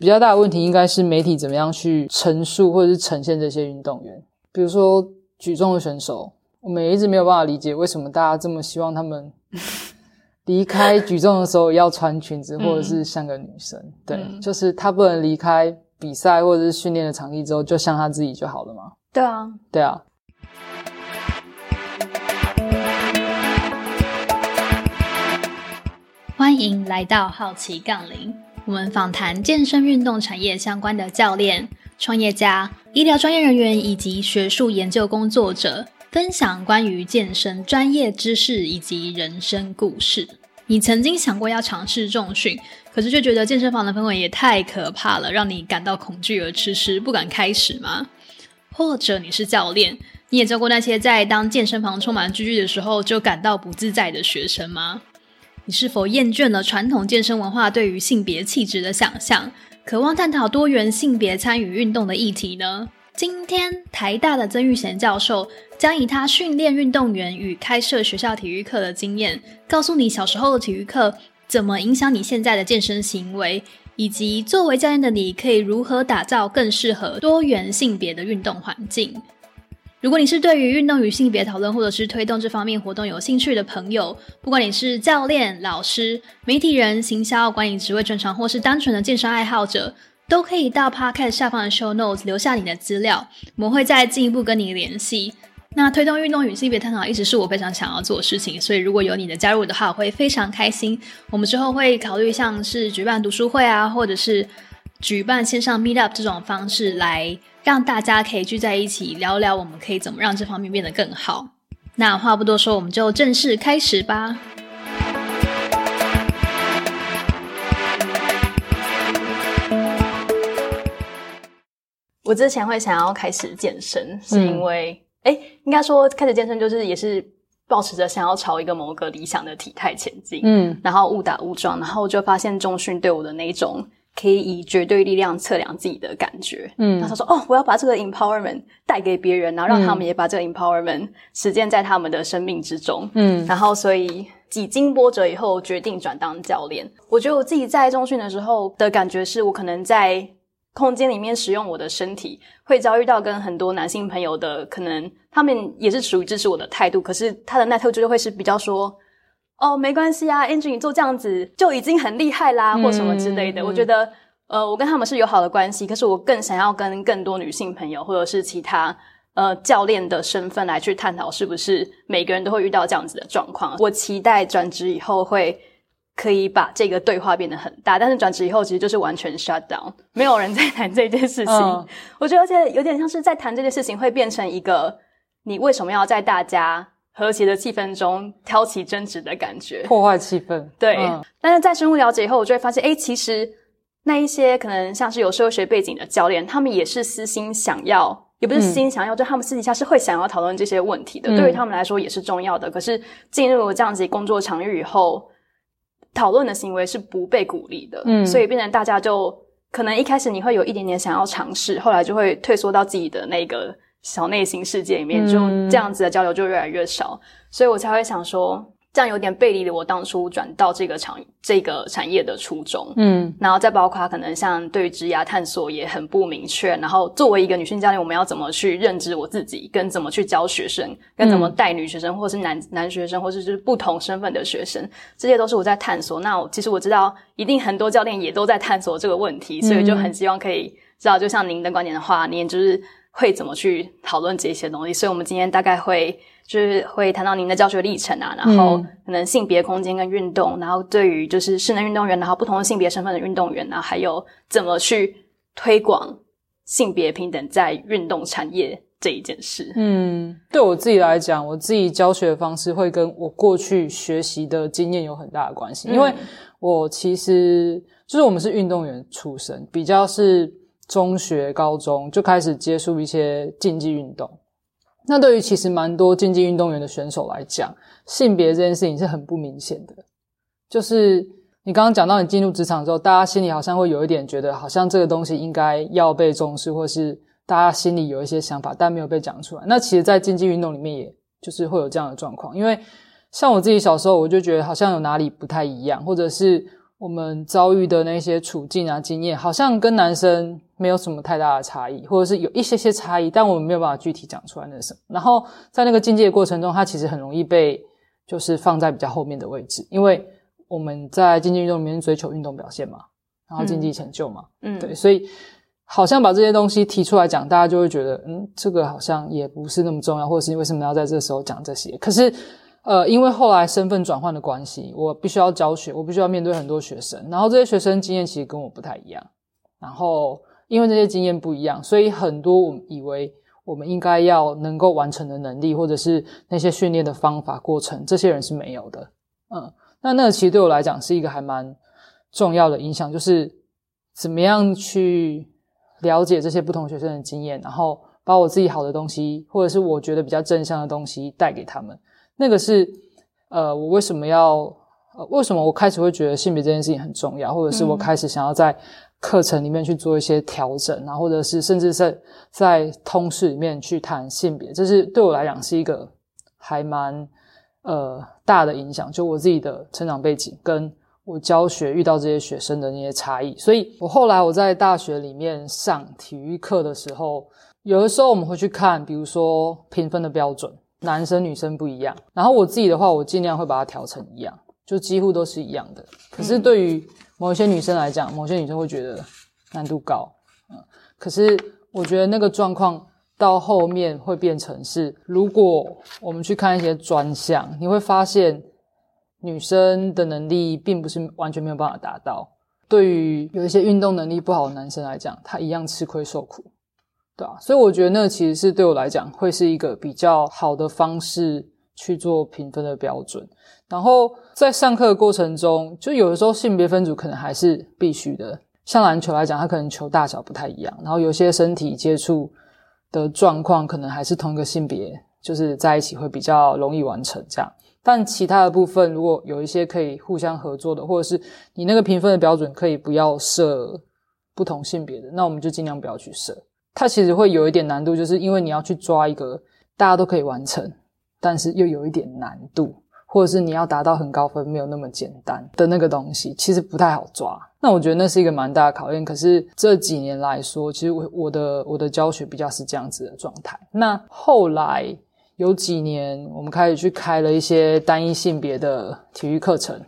比较大的问题应该是媒体怎么样去陈述或者是呈现这些运动员，比如说举重的选手，我们也一直没有办法理解为什么大家这么希望他们 离开举重的时候要穿裙子或者是像个女生。对，就是他不能离开比赛或者是训练的场地之后就像他自己就好了嘛？对啊，对啊。欢迎来到好奇杠铃。我们访谈健身运动产业相关的教练、创业家、医疗专业人员以及学术研究工作者，分享关于健身专业知识以及人生故事。你曾经想过要尝试重训，可是却觉得健身房的氛围也太可怕了，让你感到恐惧而迟迟不敢开始吗？或者你是教练，你也教过那些在当健身房充满聚聚的时候就感到不自在的学生吗？你是否厌倦了传统健身文化对于性别气质的想象，渴望探讨多元性别参与运动的议题呢？今天台大的曾玉贤教授将以他训练运动员与开设学校体育课的经验，告诉你小时候的体育课怎么影响你现在的健身行为，以及作为教练的你可以如何打造更适合多元性别的运动环境。如果你是对于运动与性别讨论，或者是推动这方面活动有兴趣的朋友，不管你是教练、老师、媒体人、行销管理职位专长，或是单纯的健身爱好者，都可以到 Podcast 下方的 Show Notes 留下你的资料，我们会再进一步跟你联系。那推动运动与性别探讨一直是我非常想要做的事情，所以如果有你的加入的话，我会非常开心。我们之后会考虑像是举办读书会啊，或者是举办线上 Meet Up 这种方式来。让大家可以聚在一起聊聊，我们可以怎么让这方面变得更好。那话不多说，我们就正式开始吧。我之前会想要开始健身，是因为，哎，应该说开始健身就是也是保持着想要朝一个某个理想的体态前进，嗯，然后误打误撞，然后就发现中训对我的那种。可以以绝对力量测量自己的感觉。嗯，他说：“哦，我要把这个 empowerment 带给别人，然后让他们也把这个 empowerment 实践在他们的生命之中。”嗯，然后所以几经波折以后，决定转当教练。我觉得我自己在中训的时候的感觉是，我可能在空间里面使用我的身体，会遭遇到跟很多男性朋友的可能，他们也是属于支持我的态度，可是他的那态度就会是比较说。哦，没关系啊，Angie，你做这样子就已经很厉害啦，或什么之类的。我觉得，呃，我跟他们是有好的关系，可是我更想要跟更多女性朋友，或者是其他呃教练的身份来去探讨，是不是每个人都会遇到这样子的状况。我期待转职以后会可以把这个对话变得很大，但是转职以后其实就是完全 shut down，没有人在谈这件事情。我觉得而且有点像是在谈这件事情，会变成一个你为什么要在大家。和谐的气氛中挑起争执的感觉，破坏气氛。对，但是在深入了解以后，我就会发现，哎，其实那一些可能像是有社会学背景的教练，他们也是私心想要，也不是私心想要，就他们私底下是会想要讨论这些问题的。对于他们来说也是重要的。可是进入了这样子工作场域以后，讨论的行为是不被鼓励的。嗯，所以变成大家就可能一开始你会有一点点想要尝试，后来就会退缩到自己的那个。小内心世界里面，就这样子的交流就越来越少，所以我才会想说，这样有点背离了我当初转到这个产这个产业的初衷。嗯，然后再包括可能像对于职涯探索也很不明确，然后作为一个女性教练，我们要怎么去认知我自己，跟怎么去教学生，跟怎么带女学生，或是男男学生，或是就是不同身份的学生，这些都是我在探索。那其实我知道，一定很多教练也都在探索这个问题，所以就很希望可以知道，就像您的观点的话，您就是。会怎么去讨论这些东西？所以，我们今天大概会就是会谈到您的教学历程啊，然后可能性别空间跟运动，然后对于就是室内运动员，然后不同的性别身份的运动员，然后还有怎么去推广性别平等在运动产业这一件事。嗯，对我自己来讲，我自己教学的方式会跟我过去学习的经验有很大的关系，因为我其实就是我们是运动员出身，比较是。中学、高中就开始接触一些竞技运动。那对于其实蛮多竞技运动员的选手来讲，性别这件事情是很不明显的。就是你刚刚讲到你进入职场之后，大家心里好像会有一点觉得，好像这个东西应该要被重视，或是大家心里有一些想法，但没有被讲出来。那其实，在竞技运动里面，也就是会有这样的状况。因为像我自己小时候，我就觉得好像有哪里不太一样，或者是我们遭遇的那些处境啊、经验，好像跟男生没有什么太大的差异，或者是有一些些差异，但我们没有办法具体讲出来那什么。然后在那个境界的过程中，它其实很容易被就是放在比较后面的位置，因为我们在竞技运动里面追求运动表现嘛，然后竞技成就嘛，嗯，对，所以好像把这些东西提出来讲，大家就会觉得，嗯，这个好像也不是那么重要，或者是为什么要在这时候讲这些？可是。呃，因为后来身份转换的关系，我必须要教学，我必须要面对很多学生，然后这些学生经验其实跟我不太一样，然后因为这些经验不一样，所以很多我们以为我们应该要能够完成的能力，或者是那些训练的方法过程，这些人是没有的。嗯，那那个其实对我来讲是一个还蛮重要的影响，就是怎么样去了解这些不同学生的经验，然后把我自己好的东西，或者是我觉得比较正向的东西带给他们。那个是，呃，我为什么要，呃，为什么我开始会觉得性别这件事情很重要，或者是我开始想要在课程里面去做一些调整，然后或者是甚至是在通识里面去谈性别，这是对我来讲是一个还蛮呃大的影响，就我自己的成长背景跟我教学遇到这些学生的那些差异，所以我后来我在大学里面上体育课的时候，有的时候我们会去看，比如说评分的标准。男生女生不一样，然后我自己的话，我尽量会把它调成一样，就几乎都是一样的。可是对于某一些女生来讲，某些女生会觉得难度高，嗯。可是我觉得那个状况到后面会变成是，如果我们去看一些专项，你会发现女生的能力并不是完全没有办法达到。对于有一些运动能力不好的男生来讲，他一样吃亏受苦。对啊，所以我觉得那其实是对我来讲会是一个比较好的方式去做评分的标准。然后在上课的过程中，就有的时候性别分组可能还是必须的。像篮球来讲，它可能球大小不太一样，然后有些身体接触的状况可能还是同一个性别就是在一起会比较容易完成这样。但其他的部分，如果有一些可以互相合作的，或者是你那个评分的标准可以不要设不同性别的，那我们就尽量不要去设。它其实会有一点难度，就是因为你要去抓一个大家都可以完成，但是又有一点难度，或者是你要达到很高分没有那么简单的那个东西，其实不太好抓。那我觉得那是一个蛮大的考验。可是这几年来说，其实我我的我的教学比较是这样子的状态。那后来有几年，我们开始去开了一些单一性别的体育课程。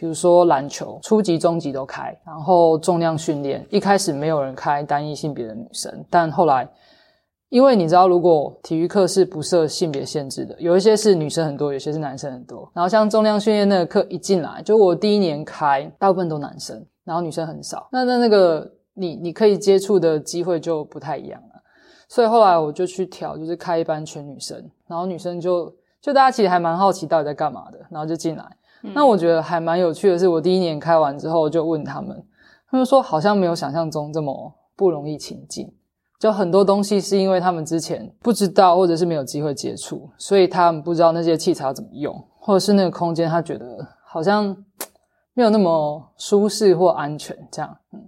比如说篮球，初级、中级都开，然后重量训练，一开始没有人开单一性别的女生，但后来，因为你知道，如果体育课是不设性别限制的，有一些是女生很多，有些是男生很多。然后像重量训练那个课一进来，就我第一年开，大部分都男生，然后女生很少。那那那个你你可以接触的机会就不太一样了。所以后来我就去调，就是开一班全女生，然后女生就就大家其实还蛮好奇到底在干嘛的，然后就进来。那我觉得还蛮有趣的是，我第一年开完之后就问他们，他们说好像没有想象中这么不容易亲近，就很多东西是因为他们之前不知道或者是没有机会接触，所以他们不知道那些器材要怎么用，或者是那个空间他觉得好像没有那么舒适或安全这样。嗯，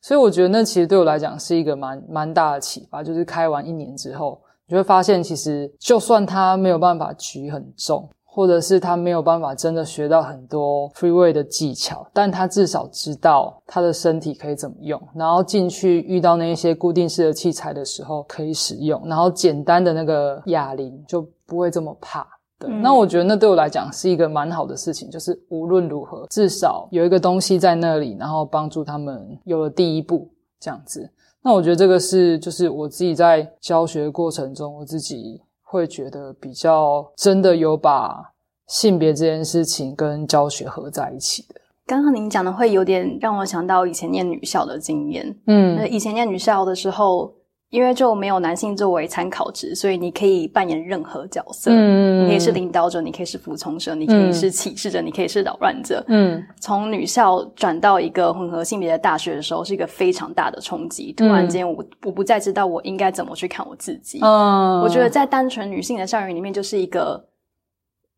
所以我觉得那其实对我来讲是一个蛮蛮大的启发，就是开完一年之后，你会发现其实就算他没有办法举很重。或者是他没有办法真的学到很多 free way 的技巧，但他至少知道他的身体可以怎么用，然后进去遇到那一些固定式的器材的时候可以使用，然后简单的那个哑铃就不会这么怕。对，那我觉得那对我来讲是一个蛮好的事情，就是无论如何至少有一个东西在那里，然后帮助他们有了第一步这样子。那我觉得这个是就是我自己在教学过程中我自己。会觉得比较真的有把性别这件事情跟教学合在一起的。刚刚您讲的会有点让我想到以前念女校的经验。嗯，以前念女校的时候。因为就没有男性作为参考值，所以你可以扮演任何角色。嗯，你可以是领导者，你可以是服从者，你可以是启示者，你可以是扰乱者。嗯，从女校转到一个混合性别的大学的时候，是一个非常大的冲击。突然间，我我不再知道我应该怎么去看我自己。嗯，我觉得在单纯女性的校园里面，就是一个，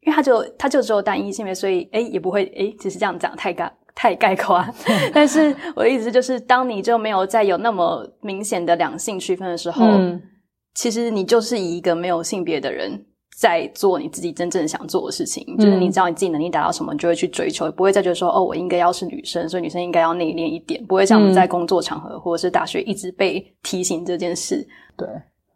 因为它就它就只有单一性别，所以哎也不会哎只是这样讲太尬。太概括，但是我的意思就是，当你就没有再有那么明显的两性区分的时候，其实你就是以一个没有性别的人在做你自己真正想做的事情，就是你知道你自己能力达到什么，就会去追求，不会再觉得说哦，我应该要是女生，所以女生应该要内敛一点，不会像我们在工作场合或者是大学一直被提醒这件事。对，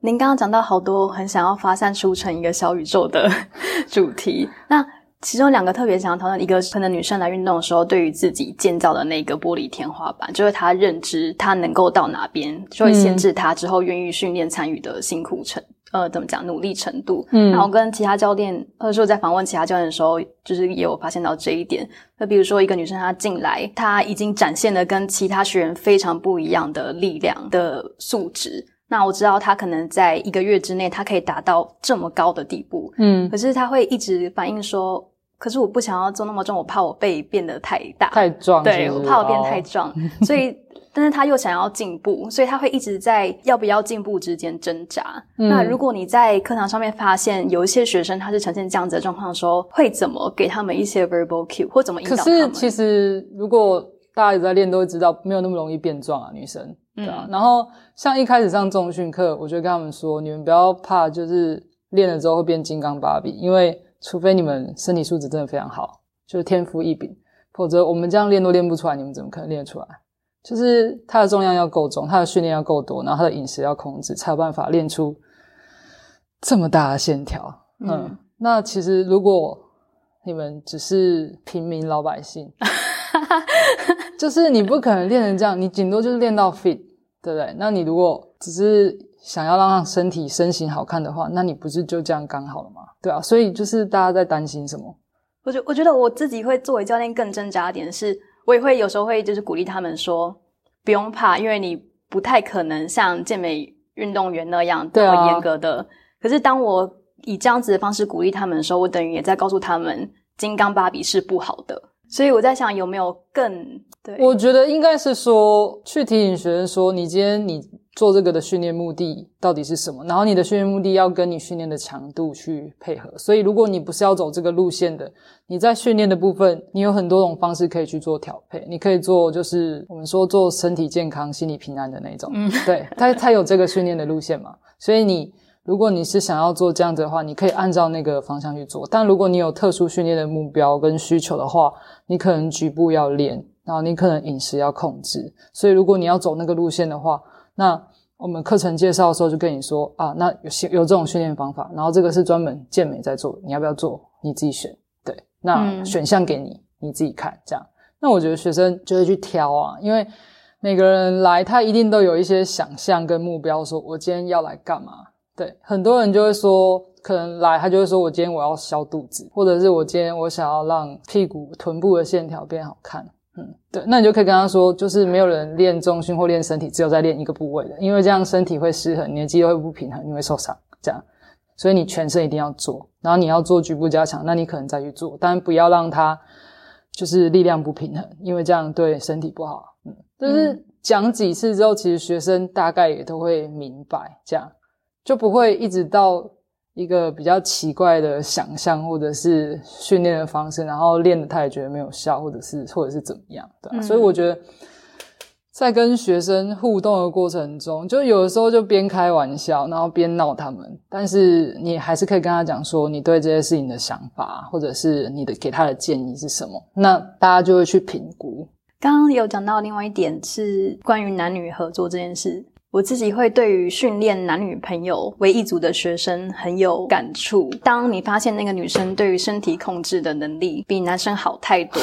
您刚刚讲到好多很想要发散出成一个小宇宙的 主题，那其中两个特别想要讨论，一个可能女生来运动的时候，对于自己建造的那个玻璃天花板，就是她认知她能够到哪边，就会限制她之后愿意训练参与的辛苦程。呃，怎么讲？努力程度，嗯，然后跟其他教练，或者说在访问其他教练的时候，就是也有发现到这一点。那比如说，一个女生她进来，她已经展现了跟其他学员非常不一样的力量的素质。那我知道她可能在一个月之内，她可以达到这么高的地步，嗯，可是她会一直反映说，可是我不想要做那么重，我怕我背变得太大、太壮，对我怕我变太壮，所以。但是他又想要进步，所以他会一直在要不要进步之间挣扎。那如果你在课堂上面发现有一些学生他是呈现这样子的状况的时候，会怎么给他们一些 verbal cue，或怎么引导他们？可是其实如果大家有在练，都会知道没有那么容易变壮啊，女生对啊。然后像一开始上重训课，我就跟他们说，你们不要怕，就是练了之后会变金刚芭比，因为除非你们身体素质真的非常好，就是天赋异禀，否则我们这样练都练不出来，你们怎么可能练得出来？就是它的重量要够重，它的训练要够多，然后它的饮食要控制，才有办法练出这么大的线条。嗯，那其实如果你们只是平民老百姓，就是你不可能练成这样，你顶多就是练到 fit，对不对？那你如果只是想要让身体身形好看的话，那你不是就这样刚好了吗？对啊，所以就是大家在担心什么？我觉我觉得我自己会作为教练更挣扎点是。我也会有时候会就是鼓励他们说，不用怕，因为你不太可能像健美运动员那样这么严格的。可是当我以这样子的方式鼓励他们的时候，我等于也在告诉他们，金刚芭比是不好的。所以我在想，有没有更？对，我觉得应该是说，去提醒学生说，你今天你做这个的训练目的到底是什么？然后你的训练目的要跟你训练的强度去配合。所以，如果你不是要走这个路线的，你在训练的部分，你有很多种方式可以去做调配。你可以做，就是我们说做身体健康、心理平安的那种。嗯，对，它它有这个训练的路线嘛？所以你。如果你是想要做这样子的话，你可以按照那个方向去做。但如果你有特殊训练的目标跟需求的话，你可能局部要练，然后你可能饮食要控制。所以如果你要走那个路线的话，那我们课程介绍的时候就跟你说啊，那有有这种训练方法，然后这个是专门健美在做，你要不要做？你自己选。对，那选项给你，你自己看。这样，那我觉得学生就会去挑啊，因为每个人来，他一定都有一些想象跟目标，说我今天要来干嘛。对，很多人就会说，可能来他就会说，我今天我要消肚子，或者是我今天我想要让屁股、臀部的线条变好看。嗯，对，那你就可以跟他说，就是没有人练重训或练身体，只有在练一个部位的，因为这样身体会失衡，你的肌肉会不平衡，你会受伤。这样，所以你全身一定要做，然后你要做局部加强，那你可能再去做，但不要让它就是力量不平衡，因为这样对身体不好。嗯，就是讲几次之后，其实学生大概也都会明白这样。就不会一直到一个比较奇怪的想象，或者是训练的方式，然后练的他也觉得没有效，或者是或者是怎么样的。所以我觉得在跟学生互动的过程中，就有的时候就边开玩笑，然后边闹他们，但是你还是可以跟他讲说你对这些事情的想法，或者是你的给他的建议是什么，那大家就会去评估。刚刚有讲到另外一点是关于男女合作这件事。我自己会对于训练男女朋友为一组的学生很有感触。当你发现那个女生对于身体控制的能力比男生好太多，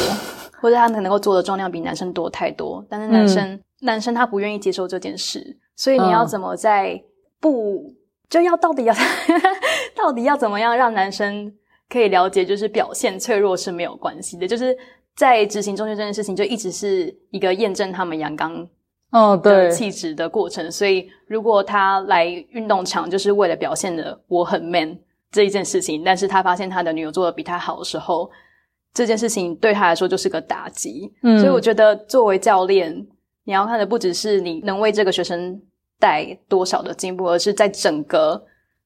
或者她能够做的重量比男生多太多，但是男生男生他不愿意接受这件事，所以你要怎么在不就要到底要 到底要怎么样让男生可以了解，就是表现脆弱是没有关系的，就是在执行中训这件事情就一直是一个验证他们阳刚。哦，对，气质的过程。所以，如果他来运动场就是为了表现的我很 man 这一件事情，但是他发现他的女友做的比他好的时候，这件事情对他来说就是个打击。嗯，所以我觉得作为教练，你要看的不只是你能为这个学生带多少的进步，而是在整个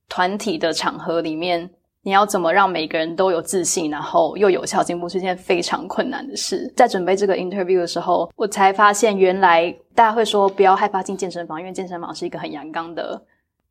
团体的场合里面。你要怎么让每个人都有自信，然后又有效进步，是件非常困难的事。在准备这个 interview 的时候，我才发现原来大家会说不要害怕进健身房，因为健身房是一个很阳刚的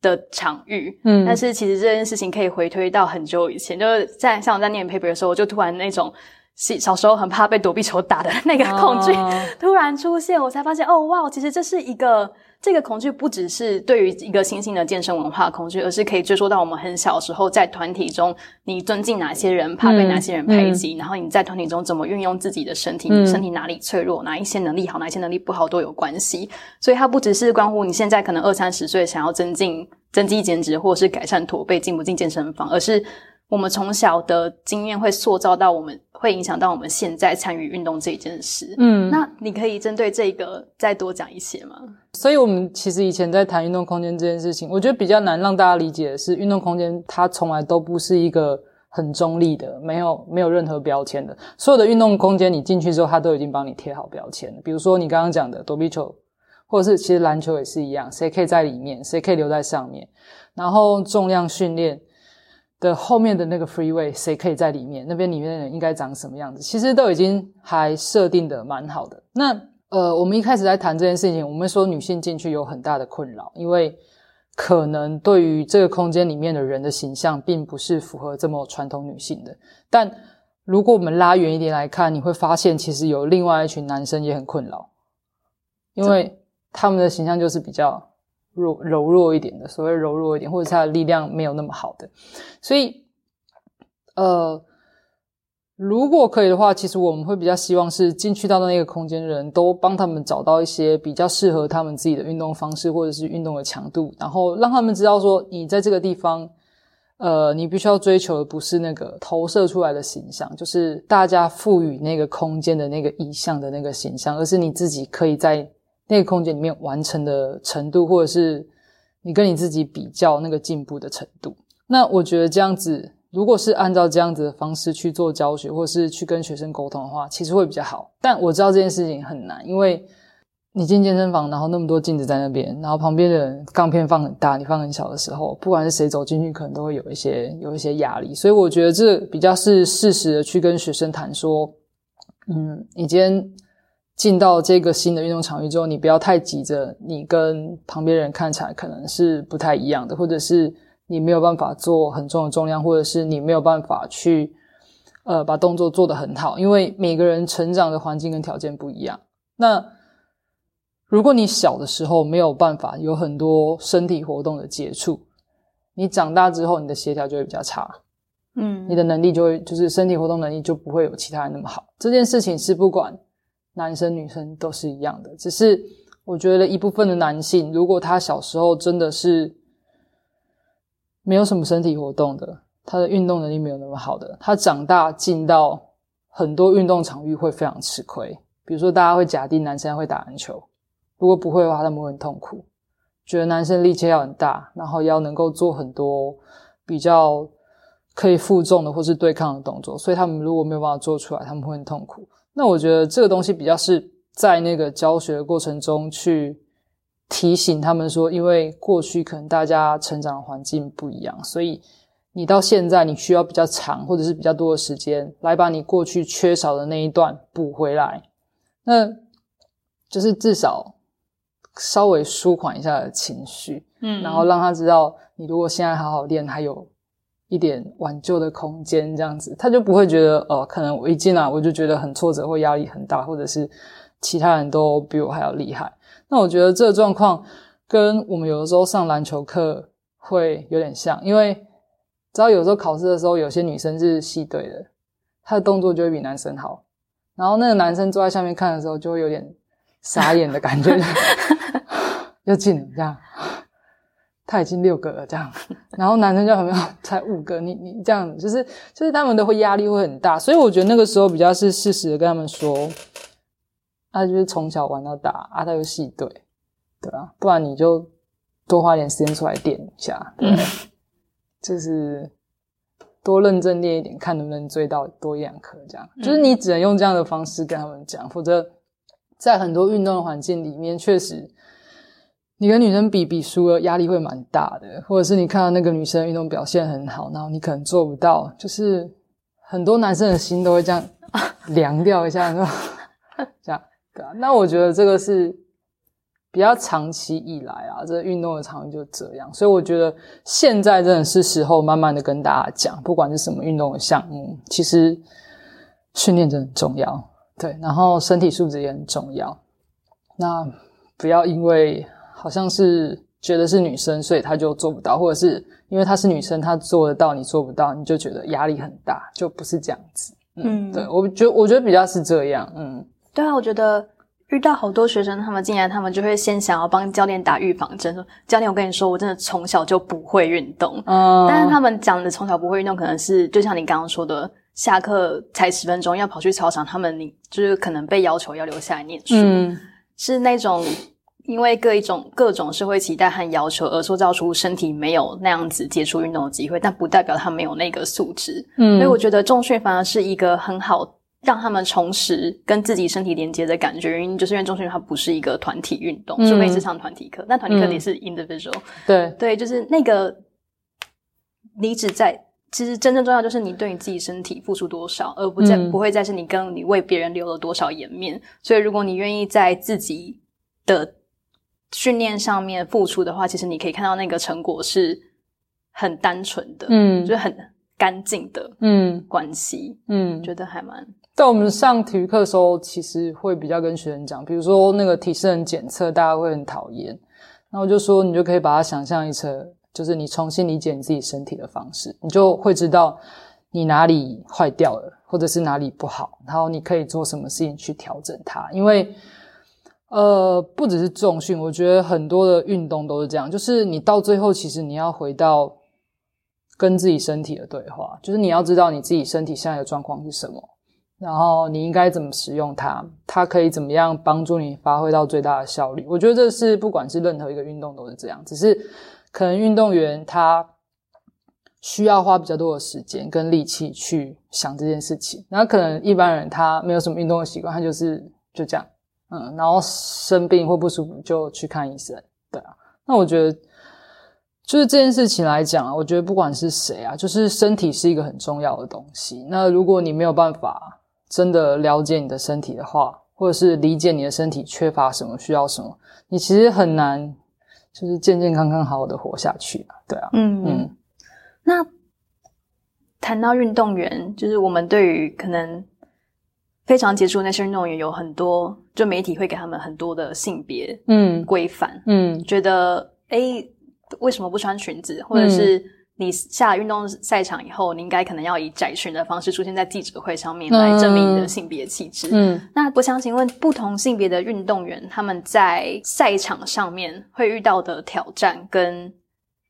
的场域，嗯，但是其实这件事情可以回推到很久以前，就是在像我在念 paper 的时候，我就突然那种小小时候很怕被躲避球打的那个恐惧突然出现，我才发现哦哇，其实这是一个。这个恐惧不只是对于一个新兴的健身文化恐惧，而是可以追溯到我们很小时候在团体中，你尊敬哪些人，怕被哪些人排挤，然后你在团体中怎么运用自己的身体，身体哪里脆弱，哪一些能力好，哪一些能力不好都有关系。所以它不只是关乎你现在可能二三十岁想要增进增肌减脂，或者是改善驼背进不进健身房，而是。我们从小的经验会塑造到我们，会影响到我们现在参与运动这一件事。嗯，那你可以针对这个再多讲一些吗？所以，我们其实以前在谈运动空间这件事情，我觉得比较难让大家理解的是，运动空间它从来都不是一个很中立的，没有没有任何标签的。所有的运动空间，你进去之后，它都已经帮你贴好标签了。比如说你刚刚讲的躲避球，或者是其实篮球也是一样，谁可以在里面，谁可以留在上面，然后重量训练。的后面的那个 freeway，谁可以在里面？那边里面的人应该长什么样子？其实都已经还设定的蛮好的。那呃，我们一开始在谈这件事情，我们说女性进去有很大的困扰，因为可能对于这个空间里面的人的形象，并不是符合这么传统女性的。但如果我们拉远一点来看，你会发现其实有另外一群男生也很困扰，因为他们的形象就是比较。弱柔弱一点的，所谓柔弱一点，或者他的力量没有那么好的，所以，呃，如果可以的话，其实我们会比较希望是进去到那个空间的人都帮他们找到一些比较适合他们自己的运动方式，或者是运动的强度，然后让他们知道说，你在这个地方，呃，你必须要追求的不是那个投射出来的形象，就是大家赋予那个空间的那个意象的那个形象，而是你自己可以在。那个空间里面完成的程度，或者是你跟你自己比较那个进步的程度，那我觉得这样子，如果是按照这样子的方式去做教学，或者是去跟学生沟通的话，其实会比较好。但我知道这件事情很难，因为你进健身房，然后那么多镜子在那边，然后旁边的人杠片放很大，你放很小的时候，不管是谁走进去，可能都会有一些有一些压力。所以我觉得这比较是适时的去跟学生谈说，嗯，你今天。进到这个新的运动场域之后，你不要太急着，你跟旁边人看起来可能是不太一样的，或者是你没有办法做很重的重量，或者是你没有办法去呃把动作做得很好，因为每个人成长的环境跟条件不一样。那如果你小的时候没有办法有很多身体活动的接触，你长大之后你的协调就会比较差，嗯，你的能力就会就是身体活动能力就不会有其他人那么好。这件事情是不管。男生女生都是一样的，只是我觉得一部分的男性，如果他小时候真的是没有什么身体活动的，他的运动能力没有那么好的，他长大进到很多运动场域会非常吃亏。比如说，大家会假定男生会打篮球，如果不会的话，他们会很痛苦，觉得男生力气要很大，然后要能够做很多比较可以负重的或是对抗的动作，所以他们如果没有办法做出来，他们会很痛苦。那我觉得这个东西比较是在那个教学的过程中去提醒他们说，因为过去可能大家成长环境不一样，所以你到现在你需要比较长或者是比较多的时间来把你过去缺少的那一段补回来。那就是至少稍微舒缓一下情绪，嗯，然后让他知道，你如果现在好好练，还有。一点挽救的空间，这样子他就不会觉得哦，可能我一进来我就觉得很挫折或压力很大，或者是其他人都比我还要厉害。那我觉得这个状况跟我们有的时候上篮球课会有点像，因为知道有时候考试的时候，有些女生是系队的，她的动作就会比男生好，然后那个男生坐在下面看的时候，就会有点傻眼的感觉，又进了这样。他已经六个了，这样，然后男生就很有才五个，你你这样，就是就是他们都会压力会很大，所以我觉得那个时候比较是适时的跟他们说，啊，就是从小玩到大，啊，他有戏队，对啊，不然你就多花点时间出来练一下，对，就是多认真练一点，看能不能追到多一两颗，这样，就是你只能用这样的方式跟他们讲，否则在很多运动的环境里面，确实。你跟女生比比输了，压力会蛮大的，或者是你看到那个女生运动表现很好，然后你可能做不到，就是很多男生的心都会这样 凉掉一下，是吧？这样对啊。那我觉得这个是比较长期以来啊，这运动的场域就这样，所以我觉得现在真的是时候慢慢的跟大家讲，不管是什么运动的项目，其实训练真的很重要，对，然后身体素质也很重要。那不要因为好像是觉得是女生，所以她就做不到，或者是因为她是女生，她做得到，你做不到，你就觉得压力很大，就不是这样子。嗯，对我觉得我觉得比较是这样。嗯，对啊，我觉得。遇到好多学生，他们进来，他们就会先想要帮教练打预防针，说：“教练，我跟你说，我真的从小就不会运动。”嗯，但是他们讲的从小不会运动，可能是就像你刚刚说的，下课才十分钟要跑去操场，他们你就是可能被要求要留下来念书，是那种因为各一种各种社会期待和要求而塑造出身体没有那样子接触运动的机会，但不代表他没有那个素质。嗯，所以我觉得重训反而是一个很好。让他们重拾跟自己身体连接的感觉，原因就是因为重训它不是一个团体运动，除非是上团体课，但团体课也是 individual。对对，就是那个你只在，其实真正重要就是你对你自己身体付出多少，而不再不会再是你跟你为别人留了多少颜面。所以，如果你愿意在自己的训练上面付出的话，其实你可以看到那个成果是很单纯的，嗯，就是很干净的，嗯，关系，嗯，觉得还蛮。在我们上体育课的时候，其实会比较跟学生讲，比如说那个体适能检测，大家会很讨厌。那我就说，你就可以把它想象一层，就是你重新理解你自己身体的方式，你就会知道你哪里坏掉了，或者是哪里不好，然后你可以做什么事情去调整它。因为，呃，不只是重训，我觉得很多的运动都是这样，就是你到最后，其实你要回到跟自己身体的对话，就是你要知道你自己身体现在的状况是什么。然后你应该怎么使用它？它可以怎么样帮助你发挥到最大的效率？我觉得这是不管是任何一个运动都是这样，只是可能运动员他需要花比较多的时间跟力气去想这件事情。那可能一般人他没有什么运动的习惯，他就是就这样，嗯，然后生病或不舒服就去看医生，对啊。那我觉得就是这件事情来讲啊，我觉得不管是谁啊，就是身体是一个很重要的东西。那如果你没有办法，真的了解你的身体的话，或者是理解你的身体缺乏什么、需要什么，你其实很难就是健健康康、好好的活下去啊。对啊，嗯嗯。那谈到运动员，就是我们对于可能非常杰出那些运动员，有很多就媒体会给他们很多的性别嗯。规范嗯，觉得哎为什么不穿裙子，或者是。你下了运动赛场以后，你应该可能要以窄裙的方式出现在记者会上面，来证明你的性别气质。嗯，那我想请问，不同性别的运动员，他们在赛场上面会遇到的挑战，跟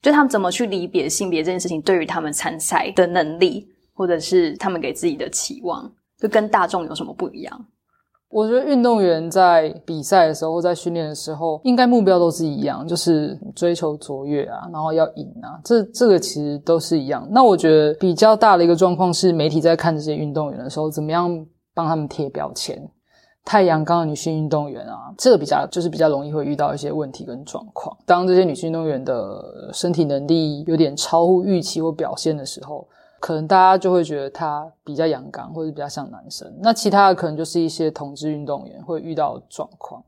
就他们怎么去离别性别这件事情，对于他们参赛的能力，或者是他们给自己的期望，就跟大众有什么不一样？我觉得运动员在比赛的时候在训练的时候，应该目标都是一样，就是追求卓越啊，然后要赢啊，这这个其实都是一样。那我觉得比较大的一个状况是，媒体在看这些运动员的时候，怎么样帮他们贴标签？太阳刚的女性运动员啊，这个比较就是比较容易会遇到一些问题跟状况。当这些女性运动员的身体能力有点超乎预期或表现的时候。可能大家就会觉得他比较阳刚，或者比较像男生。那其他的可能就是一些同志运动员会遇到状况。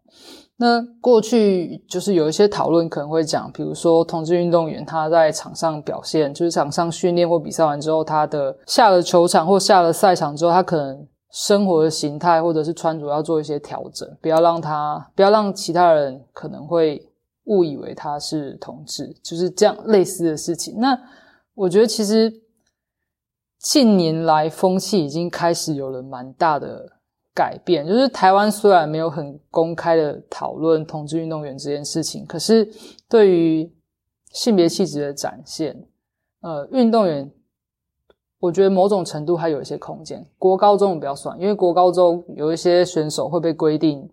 那过去就是有一些讨论可能会讲，比如说同志运动员他在场上表现，就是场上训练或比赛完之后，他的下了球场或下了赛场之后，他可能生活的形态或者是穿着要做一些调整，不要让他不要让其他人可能会误以为他是同志，就是这样类似的事情。那我觉得其实。近年来，风气已经开始有了蛮大的改变。就是台湾虽然没有很公开的讨论同志运动员这件事情，可是对于性别气质的展现，呃，运动员，我觉得某种程度还有一些空间。国高中不要算，因为国高中有一些选手会被规定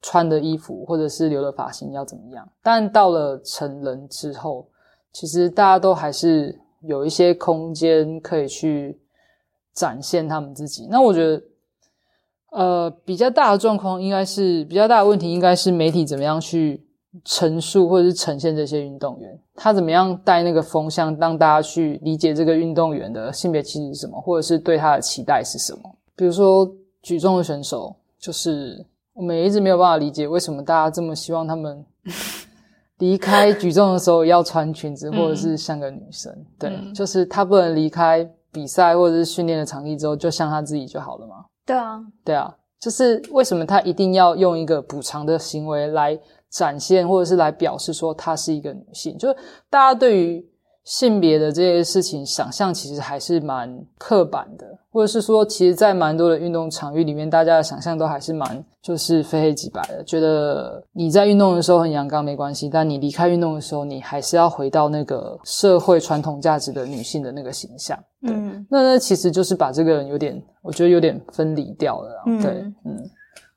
穿的衣服或者是留的发型要怎么样。但到了成人之后，其实大家都还是。有一些空间可以去展现他们自己。那我觉得，呃，比较大的状况应该是比较大的问题，应该是媒体怎么样去陈述或者是呈现这些运动员，他怎么样带那个风向，让大家去理解这个运动员的性别气质是什么，或者是对他的期待是什么。比如说举重的选手，就是我们一直没有办法理解为什么大家这么希望他们离开举重的时候要穿裙子，或者是像个女生。对，就是他不能离开比赛或者是训练的场地之后，就像他自己就好了吗？对啊，对啊，就是为什么他一定要用一个补偿的行为来展现，或者是来表示说她是一个女性？就是大家对于。性别的这些事情，想象其实还是蛮刻板的，或者是说，其实，在蛮多的运动场域里面，大家的想象都还是蛮就是非黑即白的，觉得你在运动的时候很阳刚没关系，但你离开运动的时候，你还是要回到那个社会传统价值的女性的那个形象。嗯，那那其实就是把这个人有点，我觉得有点分离掉了。对，嗯，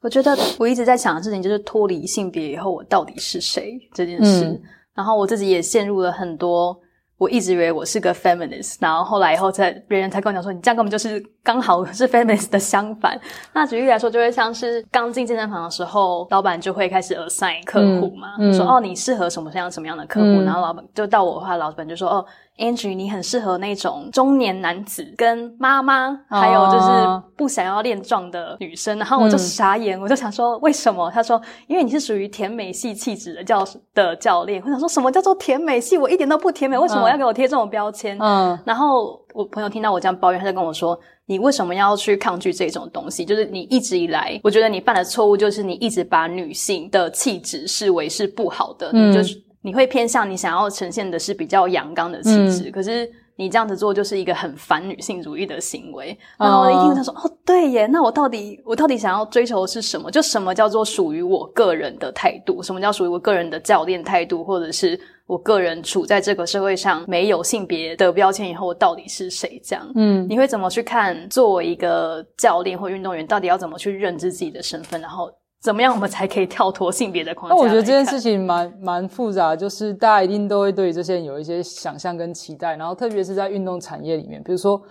我觉得我一直在想的事情就是脱离性别以后，我到底是谁这件事，然后我自己也陷入了很多。我一直以为我是个 feminist，然后后来以后在别人才跟我讲说，你这样根本就是刚好是 feminist 的相反。那举例来说，就会像是刚进健身房的时候，老板就会开始 assign 客户嘛，说哦你适合什么样什么样的客户，然后老板就到我的话，老板就说哦。Angie，你很适合那种中年男子跟妈妈，还有就是不想要练壮的女生。然后我就傻眼，我就想说为什么？他说因为你是属于甜美系气质的教的教练。我想说什么叫做甜美系？我一点都不甜美，为什么要给我贴这种标签？嗯。然后我朋友听到我这样抱怨，他就跟我说：“你为什么要去抗拒这种东西？就是你一直以来，我觉得你犯的错误就是你一直把女性的气质视为是不好的，你就是。”你会偏向你想要呈现的是比较阳刚的气质，可是你这样子做就是一个很反女性主义的行为。然后我一听他说：“哦，对耶，那我到底我到底想要追求的是什么？就什么叫做属于我个人的态度？什么叫属于我个人的教练态度？或者是我个人处在这个社会上没有性别的标签以后，我到底是谁？这样，嗯，你会怎么去看作为一个教练或运动员，到底要怎么去认知自己的身份？然后。怎么样，我们才可以跳脱性别的框架？那我觉得这件事情蛮蛮复杂，就是大家一定都会对这些人有一些想象跟期待，然后特别是在运动产业里面，比如说，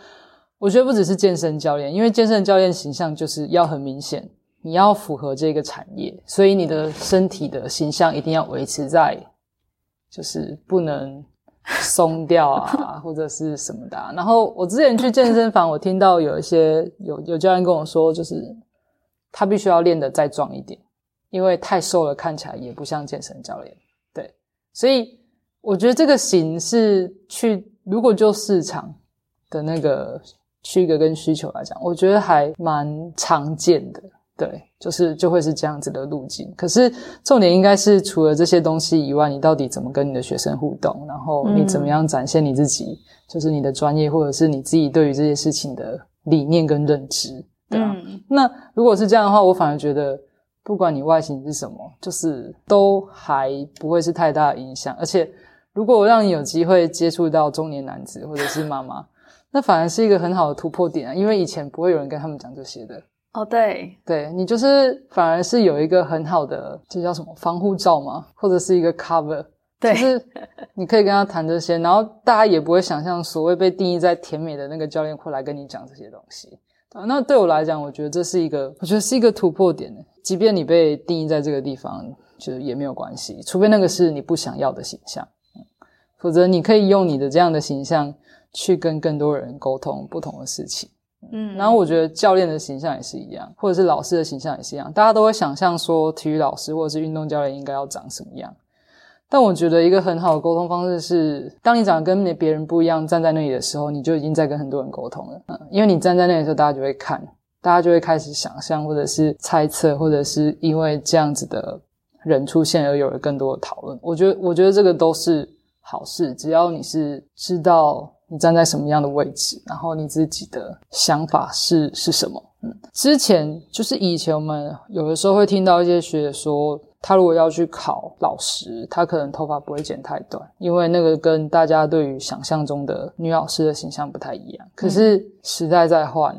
我觉得不只是健身教练，因为健身教练形象就是要很明显，你要符合这个产业，所以你的身体的形象一定要维持在，就是不能松掉啊，或者是什么的。然后我之前去健身房，我听到有一些有有教练跟我说，就是。他必须要练得再壮一点，因为太瘦了看起来也不像健身教练。对，所以我觉得这个型是去，如果就市场的那个区隔跟需求来讲，我觉得还蛮常见的。对，就是就会是这样子的路径。可是重点应该是除了这些东西以外，你到底怎么跟你的学生互动，然后你怎么样展现你自己，就是你的专业或者是你自己对于这些事情的理念跟认知。嗯，那如果是这样的话，我反而觉得，不管你外形是什么，就是都还不会是太大的影响。而且，如果我让你有机会接触到中年男子或者是妈妈，那反而是一个很好的突破点啊！因为以前不会有人跟他们讲这些的。哦，对，对你就是反而是有一个很好的，这叫什么防护罩吗？或者是一个 cover，对就是你可以跟他谈这些，然后大家也不会想象所谓被定义在甜美的那个教练会来跟你讲这些东西。啊，那对我来讲，我觉得这是一个，我觉得是一个突破点即便你被定义在这个地方，就也没有关系，除非那个是你不想要的形象，否则你可以用你的这样的形象去跟更多人沟通不同的事情。嗯，然后我觉得教练的形象也是一样，或者是老师的形象也是一样，大家都会想象说体育老师或者是运动教练应该要长什么样。但我觉得一个很好的沟通方式是，当你长得跟别人不一样，站在那里的时候，你就已经在跟很多人沟通了。嗯，因为你站在那里的时候，大家就会看，大家就会开始想象，或者是猜测，或者是因为这样子的人出现而有了更多的讨论。我觉得，我觉得这个都是好事，只要你是知道你站在什么样的位置，然后你自己的想法是是什么。嗯，之前就是以前我们有的时候会听到一些学姐说。他如果要去考老师，他可能头发不会剪太短，因为那个跟大家对于想象中的女老师的形象不太一样。可是时代在换，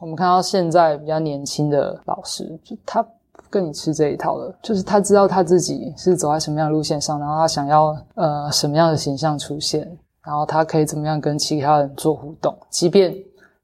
我们看到现在比较年轻的老师，就他不跟你吃这一套了，就是他知道他自己是走在什么样的路线上，然后他想要呃什么样的形象出现，然后他可以怎么样跟其他人做互动，即便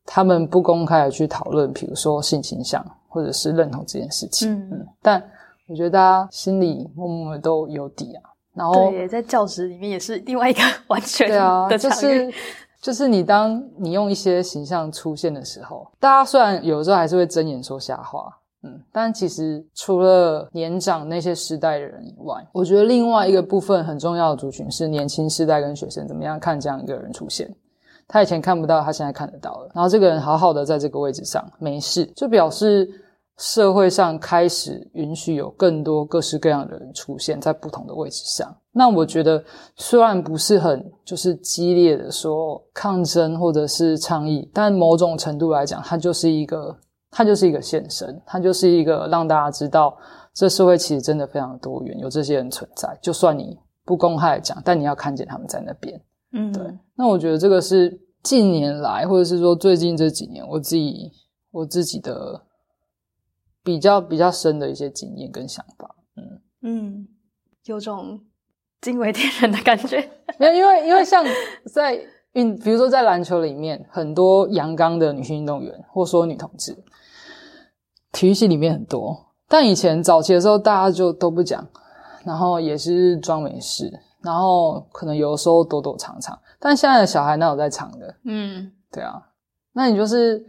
他们不公开的去讨论，比如说性倾向或者是认同这件事情，嗯，但。我觉得大家心里默默的都有底啊，然后对，在教室里面也是另外一个 完全对啊，就是就是你当你用一些形象出现的时候，大家虽然有时候还是会睁眼说瞎话，嗯，但其实除了年长那些时代的人以外，我觉得另外一个部分很重要的族群是年轻世代跟学生怎么样看这样一个人出现。他以前看不到，他现在看得到了。然后这个人好好的在这个位置上没事，就表示社会上开始允许有更多各式各样的人出现在不同的位置上。那我觉得虽然不是很就是激烈的说抗争或者是倡议，但某种程度来讲，它就是一个。它就是一个现身，它就是一个让大家知道，这社会其实真的非常多元，有这些人存在。就算你不公开讲，但你要看见他们在那边。嗯，对。那我觉得这个是近年来，或者是说最近这几年，我自己我自己的比较比较深的一些经验跟想法。嗯嗯，有种惊为天人的感觉。没有，因为因为像在运，比如说在篮球里面，很多阳刚的女性运动员，或说女同志。体育系里面很多，但以前早期的时候，大家就都不讲，然后也是装没事，然后可能有的时候躲躲藏藏。但现在的小孩哪有在藏的？嗯，对啊。那你就是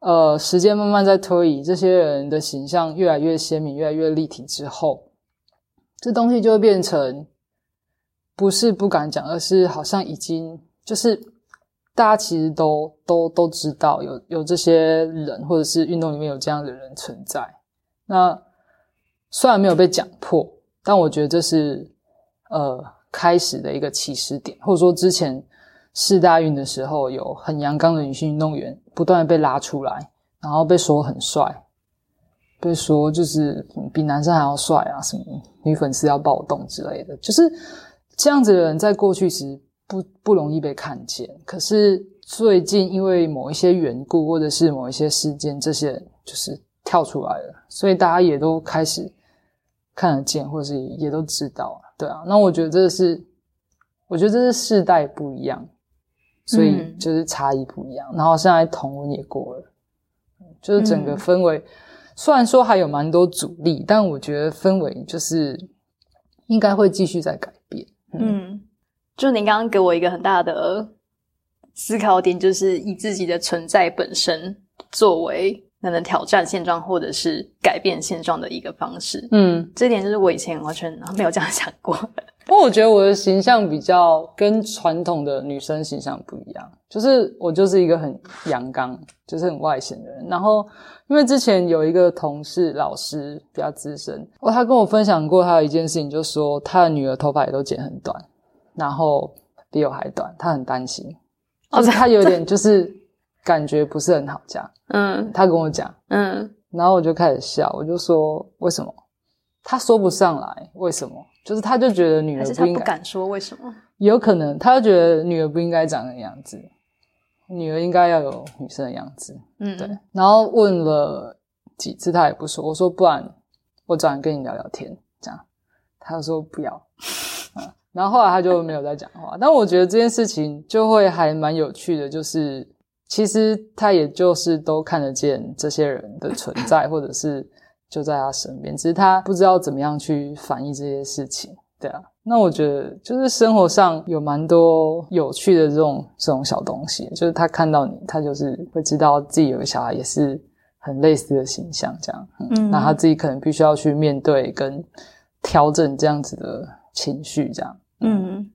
呃，时间慢慢在推移，这些人的形象越来越鲜明，越来越立体之后，这东西就会变成不是不敢讲，而是好像已经就是。大家其实都都都知道有有这些人，或者是运动里面有这样的人存在。那虽然没有被讲破，但我觉得这是呃开始的一个起始点，或者说之前世大运的时候，有很阳刚的女性运动员不断的被拉出来，然后被说很帅，被说就是比男生还要帅啊，什么女粉丝要暴动之类的，就是这样子的人在过去时。不不容易被看见，可是最近因为某一些缘故，或者是某一些事件，这些就是跳出来了，所以大家也都开始看得见，或者是也都知道，对啊。那我觉得这是，我觉得这是世代不一样，所以就是差异不一样。然后现在同文也过了，就是整个氛围，虽然说还有蛮多阻力，但我觉得氛围就是应该会继续在改变，嗯。就您刚刚给我一个很大的思考点，就是以自己的存在本身作为能能挑战现状或者是改变现状的一个方式。嗯，这点就是我以前完全没有这样想过。不过我觉得我的形象比较跟传统的女生形象不一样，就是我就是一个很阳刚，就是很外显的人。然后因为之前有一个同事老师比较资深，哦，他跟我分享过他的一件事情，就说他的女儿头发也都剪很短。然后比我还短，他很担心，就是他有点就是感觉不是很好这样。嗯，他跟我讲，嗯，然后我就开始笑，我就说为什么？他说不上来为什么，就是他就觉得女儿不应该，不敢说为什么？有可能他就觉得女儿不应该长那样子，女儿应该要有女生的样子。嗯，对。然后问了几次，他也不说。我说不然我找人跟你聊聊天，这样，他说不要。然后后来他就没有再讲话，但我觉得这件事情就会还蛮有趣的，就是其实他也就是都看得见这些人的存在，或者是就在他身边，只是他不知道怎么样去反映这些事情，对啊。那我觉得就是生活上有蛮多有趣的这种这种小东西，就是他看到你，他就是会知道自己有个小孩也是很类似的形象，这样，嗯，那他自己可能必须要去面对跟调整这样子的情绪，这样。嗯，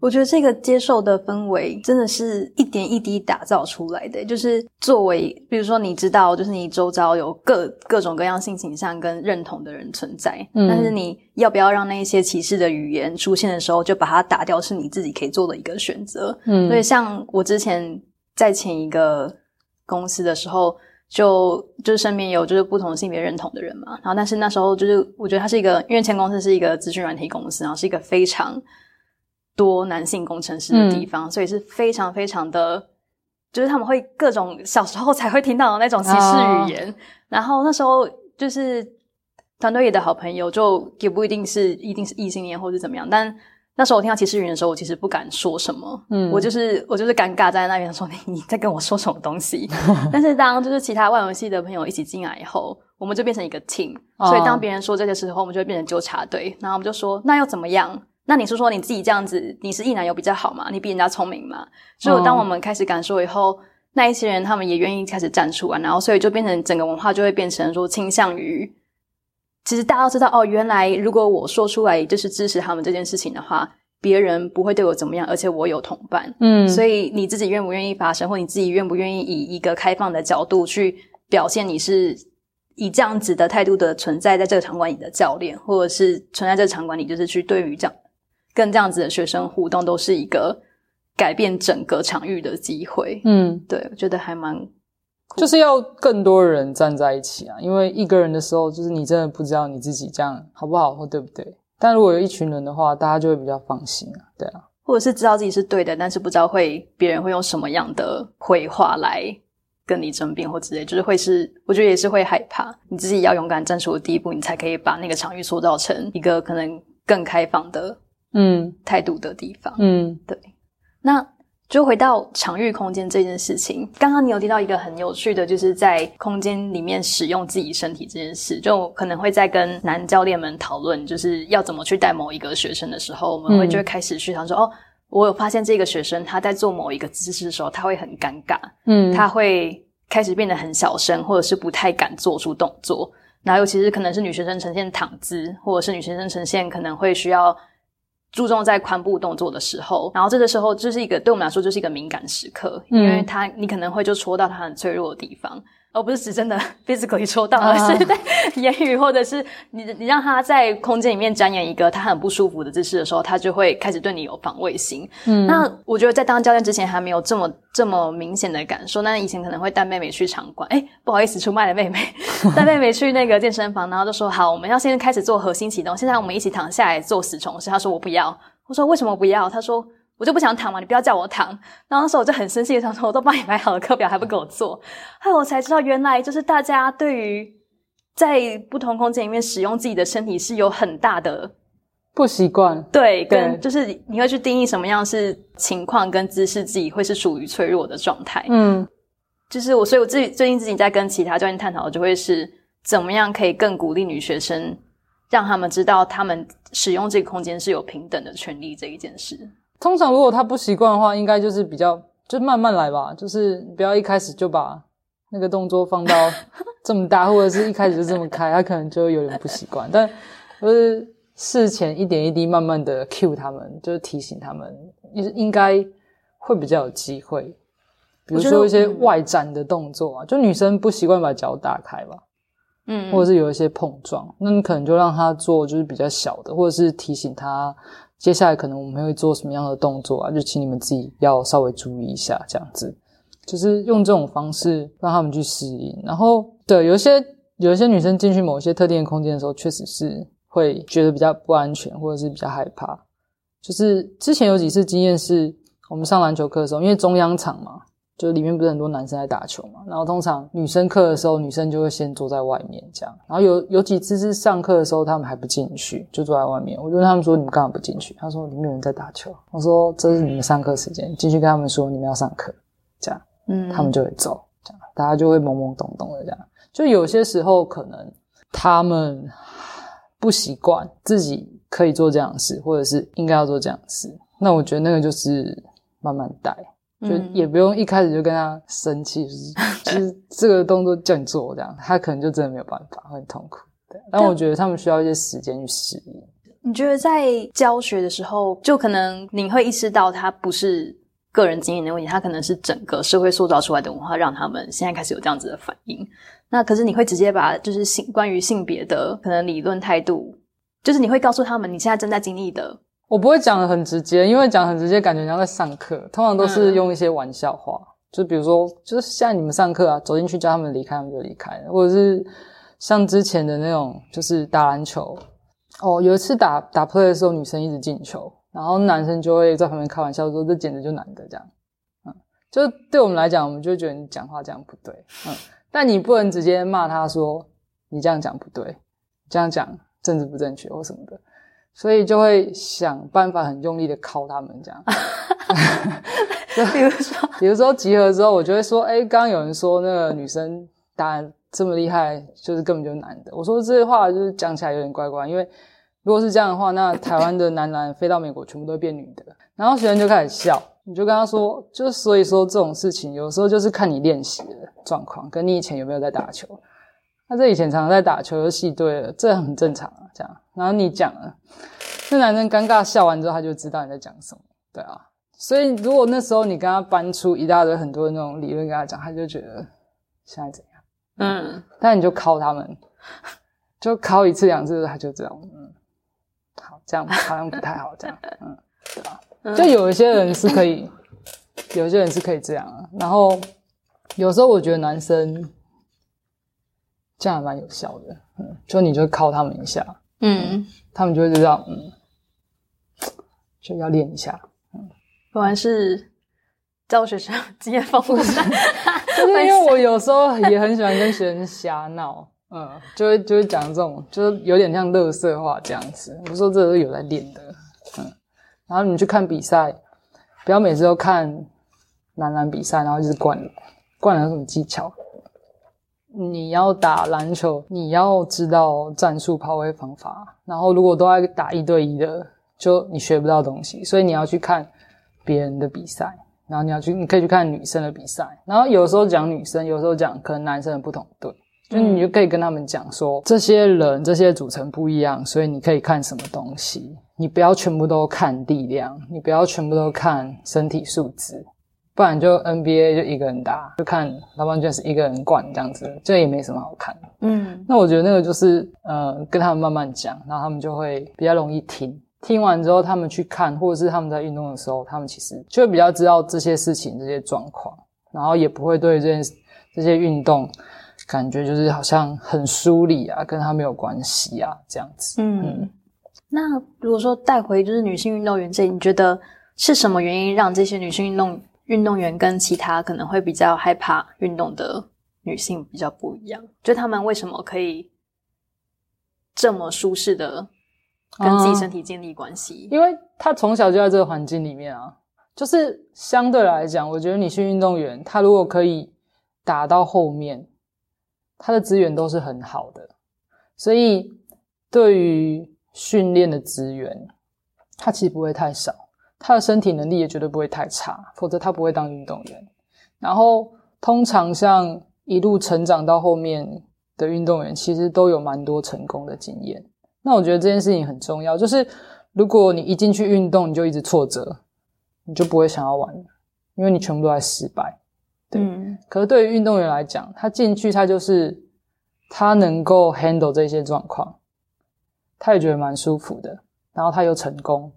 我觉得这个接受的氛围真的是一点一滴打造出来的。就是作为，比如说你知道，就是你周遭有各各种各样性倾向跟认同的人存在，但是你要不要让那一些歧视的语言出现的时候，就把它打掉，是你自己可以做的一个选择。嗯，所以像我之前在前一个公司的时候，就就是身边有就是不同性别认同的人嘛，然后但是那时候就是我觉得他是一个，因为前公司是一个资讯软体公司，然后是一个非常多男性工程师的地方，所以是非常非常的，就是他们会各种小时候才会听到的那种歧视语言，然后那时候就是团队里的好朋友，就也不一定是一定是异性恋或者怎么样，但。那时候我听到歧视语言的时候，我其实不敢说什么，嗯，我就是我就是尴尬在那边说你 你在跟我说什么东西。但是当就是其他外文系的朋友一起进来以后，我们就变成一个 team，所以当别人说这些时候，我们就会变成纠察队。然后我们就说那又怎么样？那你是说你自己这样子，你是异男友比较好嘛？你比人家聪明嘛？所以当我们开始敢说以后，那一些人他们也愿意开始站出来，然后所以就变成整个文化就会变成说倾向于，其实大家都知道哦，原来如果我说出来就是支持他们这件事情的话，别人不会对我怎么样，而且我有同伴，嗯，所以你自己愿不愿意发声，或你自己愿不愿意以一个开放的角度去表现你是以这样子的态度的存在在这个场馆里的教练，或者是存在这个场馆里，就是去对于这样跟这样子的学生互动，都是一个。改变整个场域的机会，嗯，对，我觉得还蛮，就是要更多人站在一起啊。因为一个人的时候，就是你真的不知道你自己这样好不好或对不对。但如果有一群人的话，大家就会比较放心啊，对啊。或者是知道自己是对的，但是不知道会别人会用什么样的回话来跟你争辩或之类，就是会是，我觉得也是会害怕。你自己要勇敢站出的第一步，你才可以把那个场域塑造成一个可能更开放的，嗯，态度的地方，嗯，对。那就回到场域空间这件事情，刚刚你有提到一个很有趣的，就是在空间里面使用自己身体这件事，就可能会在跟男教练们讨论，就是要怎么去带某一个学生的时候，我们会就会开始去想说，哦，我有发现这个学生他在做某一个姿势的时候，他会很尴尬，嗯，他会开始变得很小声，或者是不太敢做出动作，然后尤其是可能是女学生呈现躺姿，或者是女学生呈现可能会需要。注重在髋部动作的时候，然后这个时候就是一个对我们来说就是一个敏感时刻，因为他你可能会就戳到他很脆弱的地方，而不是指真的 physically 戳到，而是在言语或者是你你让他在空间里面展演一个他很不舒服的姿势的时候，他就会开始对你有防卫心。嗯，那我觉得在当教练之前还没有这么这么明显的感受，那以前可能会带妹妹去场馆，哎，不好意思出卖了妹妹，带妹妹去那个健身房，然后就说好，我们要先开始做核心启动，现在我们一起躺下来做死虫式。他说我不要。我说为什么不要？他说我就不想躺嘛，你不要叫我躺。然后那时候我就很生气的想说，我都帮你排好了课表，还不给我做。后来我才知道，原来就是大家对于在不同空间里面使用自己的身体是有很大的不习惯。对，跟就是你会去定义什么样是情况跟姿势，自己会是属于脆弱的状态。嗯，就是我，所以我自己最近自己在跟其他教练探讨，就会是怎么样可以更鼓励女学生。让他们知道，他们使用这个空间是有平等的权利这一件事。通常，如果他不习惯的话，应该就是比较就慢慢来吧，就是不要一开始就把那个动作放到 这么大，或者是一开始就这么开，他可能就有点不习惯。但就是事前一点一滴，慢慢的 cue 他们，就是提醒他们，应应该会比较有机会。比如说一些外展的动作啊，就女生不习惯把脚打开吧。嗯，或者是有一些碰撞，那你可能就让他做就是比较小的，或者是提醒他接下来可能我们会做什么样的动作啊，就请你们自己要稍微注意一下，这样子，就是用这种方式让他们去适应。然后，对，有一些有一些女生进去某些特定的空间的时候，确实是会觉得比较不安全，或者是比较害怕。就是之前有几次经验是，我们上篮球课的时候，因为中央场嘛。就里面不是很多男生在打球嘛，然后通常女生课的时候，女生就会先坐在外面这样。然后有有几次是上课的时候，他们还不进去，就坐在外面。我就问他们说：“你们干嘛不进去？”他说：“里面有人在打球。”我说：“这是你们上课时间，进去跟他们说你们要上课。”这样，嗯，他们就会走，这样大家就会懵懵懂懂的这样。就有些时候可能他们不习惯自己可以做这样的事，或者是应该要做这样的事，那我觉得那个就是慢慢带。就也不用一开始就跟他生气，就是这个动作叫你做这样，他可能就真的没有办法，会很痛苦。对，但我觉得他们需要一些时间去适应。你觉得在教学的时候，就可能你会意识到他不是个人经验的问题，他可能是整个社会塑造出来的文化，让他们现在开始有这样子的反应。那可是你会直接把就是性关于性别的可能理论态度，就是你会告诉他们你现在正在经历的。我不会讲的很直接，因为讲很直接，感觉像在上课。通常都是用一些玩笑话，就比如说，就是现在你们上课啊，走进去叫他们离开，他们就离开了。或者是像之前的那种，就是打篮球。哦，有一次打打 play 的时候，女生一直进球，然后男生就会在旁边开玩笑说：“这简直就男的这样。”嗯，就对我们来讲，我们就觉得你讲话这样不对。嗯，但你不能直接骂他说：“你这样讲不对，这样讲政治不正确或什么的。”所以就会想办法很用力的敲他们这样，就 比如说，比如说集合之后，我就会说，哎，刚刚有人说那个女生打这么厉害，就是根本就是男的。我说这些话就是讲起来有点怪怪，因为如果是这样的话，那台湾的男篮飞到美国全部都会变女的。然后学生就开始笑，你就跟他说，就所以说这种事情有时候就是看你练习的状况，跟你以前有没有在打球。他这以前常常在打球就戏对了，这很正常啊。这样，然后你讲了，那男生尴尬笑完之后，他就知道你在讲什么，对啊。所以如果那时候你跟他搬出一大堆很多的那种理论跟他讲，他就觉得现在怎样？嗯，但你就考他们，就考一次两次，他就这样，嗯，好，这样好像不太好，这样，嗯，对吧？就有一些人是可以，有些人是可以这样啊。然后有时候我觉得男生这样蛮有效的，嗯，就你就靠他们一下，嗯，他们就会知道，嗯，就要练一下，嗯，果然是教学生经验丰富的，就是因为我有时候也很喜欢跟学生瞎闹，嗯，就会就会讲这种，就是有点像乐色话这样子。我说这都有在练的。嗯然后你去看比赛，不要每次都看男篮比赛，然后就是灌灌篮有什么技巧？你要打篮球，你要知道战术、跑位方法。然后如果都在打一对一的，就你学不到东西。所以你要去看别人的比赛，然后你要去，你可以去看女生的比赛。然后有时候讲女生，有时候讲可能男生的不同队。就你就可以跟他们讲说，这些人这些组成不一样，所以你可以看什么东西。你不要全部都看力量，你不要全部都看身体素质，不然就 NBA 就一个人打，就看老板就是一个人灌这样子，这也没什么好看。嗯，那我觉得那个就是呃，跟他们慢慢讲，然后他们就会比较容易听。听完之后，他们去看，或者是他们在运动的时候，他们其实就会比较知道这些事情、这些状况，然后也不会对这件这些运动。感觉就是好像很疏离啊，跟他没有关系啊，这样子。嗯，那如果说带回就是女性运动员这，你觉得是什么原因让这些女性运动运动员跟其他可能会比较害怕运动的女性比较不一样？就他们为什么可以这么舒适的跟自己身体建立关系？因为她从小就在这个环境里面啊，就是相对来讲，我觉得女性运动员她如果可以打到后面。他的资源都是很好的，所以对于训练的资源，他其实不会太少。他的身体能力也绝对不会太差，否则他不会当运动员。然后，通常像一路成长到后面的运动员，其实都有蛮多成功的经验。那我觉得这件事情很重要，就是如果你一进去运动，你就一直挫折，你就不会想要玩了，因为你全部都在失败。嗯，可是对于运动员来讲，他进去他就是他能够 handle 这些状况，他也觉得蛮舒服的，然后他又成功，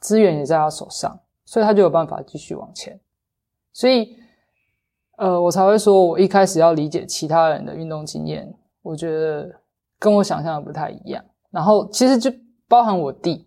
资源也在他手上，所以他就有办法继续往前。所以，呃，我才会说我一开始要理解其他人的运动经验，我觉得跟我想象的不太一样。然后其实就包含我弟，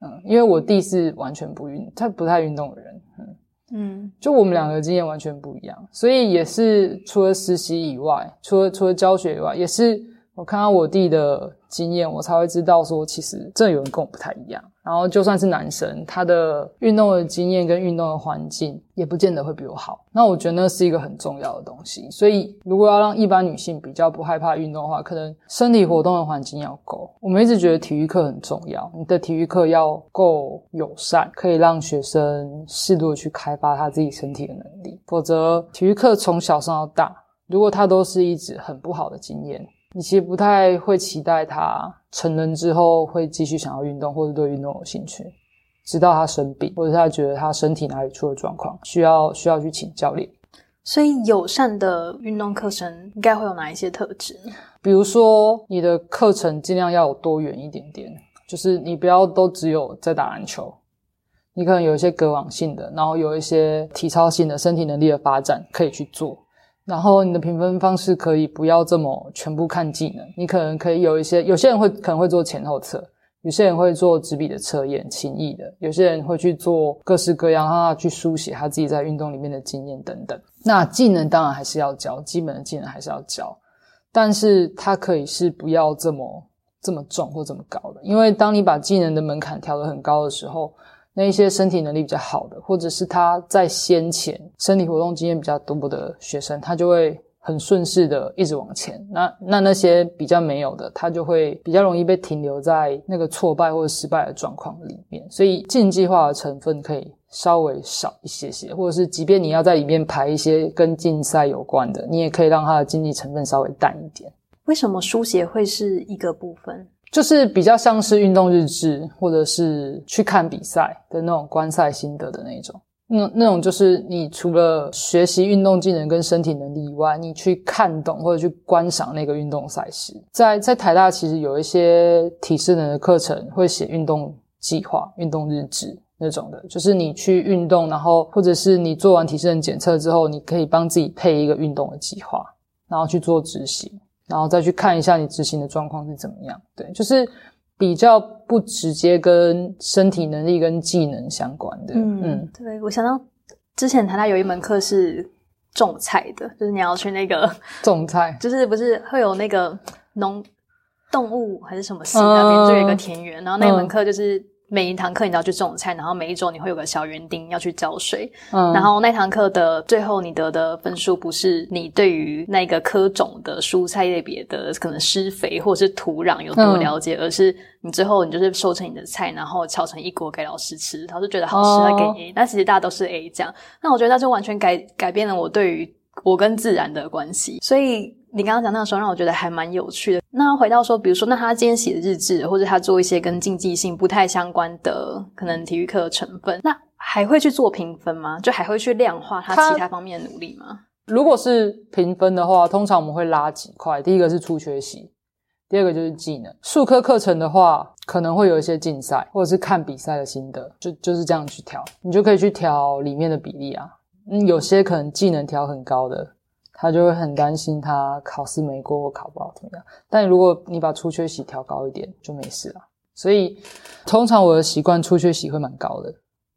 嗯，因为我弟是完全不运，他不太运动的人，嗯。嗯，就我们两个经验完全不一样，所以也是除了实习以外，除了除了教学以外，也是我看到我弟的经验，我才会知道说，其实这有人跟我不太一样。然后就算是男生，他的运动的经验跟运动的环境也不见得会比我好。那我觉得那是一个很重要的东西。所以如果要让一般女性比较不害怕运动的话，可能身体活动的环境要够。我们一直觉得体育课很重要，你的体育课要够友善，可以让学生适度的去开发他自己身体的能力。否则体育课从小上到大，如果他都是一直很不好的经验。你其实不太会期待他成人之后会继续想要运动，或者对运动有兴趣，直到他生病，或者他觉得他身体哪里出了状况，需要需要去请教练。所以友善的运动课程应该会有哪一些特质？比如说你的课程尽量要有多元一点点，就是你不要都只有在打篮球，你可能有一些隔网性的，然后有一些体操性的身体能力的发展可以去做。然后你的评分方式可以不要这么全部看技能，你可能可以有一些，有些人会可能会做前后测，有些人会做纸笔的测验，轻易的，有些人会去做各式各样，让他去书写他自己在运动里面的经验等等。那技能当然还是要教，基本的技能还是要教，但是它可以是不要这么这么重或这么高的，因为当你把技能的门槛调得很高的时候。那一些身体能力比较好的，或者是他在先前身体活动经验比较多的学生，他就会很顺势的一直往前。那那那些比较没有的，他就会比较容易被停留在那个挫败或者失败的状况里面。所以竞技化的成分可以稍微少一些些，或者是即便你要在里面排一些跟竞赛有关的，你也可以让它的竞技成分稍微淡一点。为什么书写会是一个部分？就是比较像是运动日志，或者是去看比赛的那种观赛心得的那种。那那种就是你除了学习运动技能跟身体能力以外，你去看懂或者去观赏那个运动赛事。在在台大其实有一些体适能的课程会写运动计划、运动日志那种的，就是你去运动，然后或者是你做完体适能检测之后，你可以帮自己配一个运动的计划，然后去做执行。然后再去看一下你执行的状况是怎么样，对，就是比较不直接跟身体能力跟技能相关的。嗯，对我想到之前台大有一门课是种菜的，就是你要去那个 种菜，就是不是会有那个农动物还是什么系那边就有一个田园，然后那门课就是。每一堂课你都要去种菜，然后每一周你会有个小园丁要去浇水。嗯，然后那堂课的最后你得的分数不是你对于那个科种的蔬菜类别的可能施肥或者是土壤有多了解，而是你最后你就是收成你的菜，然后炒成一锅给老师吃，老师觉得好吃，他给 A。但其实大家都是 A 这样。那我觉得那就完全改改变了我对于我跟自然的关系，所以。你刚刚讲那个时候，让我觉得还蛮有趣的。那回到说，比如说，那他今天写的日志，或者他做一些跟竞技性不太相关的可能体育课的成分，那还会去做评分吗？就还会去量化他其他方面的努力吗？如果是评分的话，通常我们会拉几块。第一个是初学习，第二个就是技能。数科课程的话，可能会有一些竞赛，或者是看比赛的心得，就就是这样去调。你就可以去调里面的比例啊。嗯，有些可能技能调很高的。他就会很担心他考试没过或考不好怎么样，但如果你把出缺席调高一点就没事了。所以通常我的习惯出缺席会蛮高的，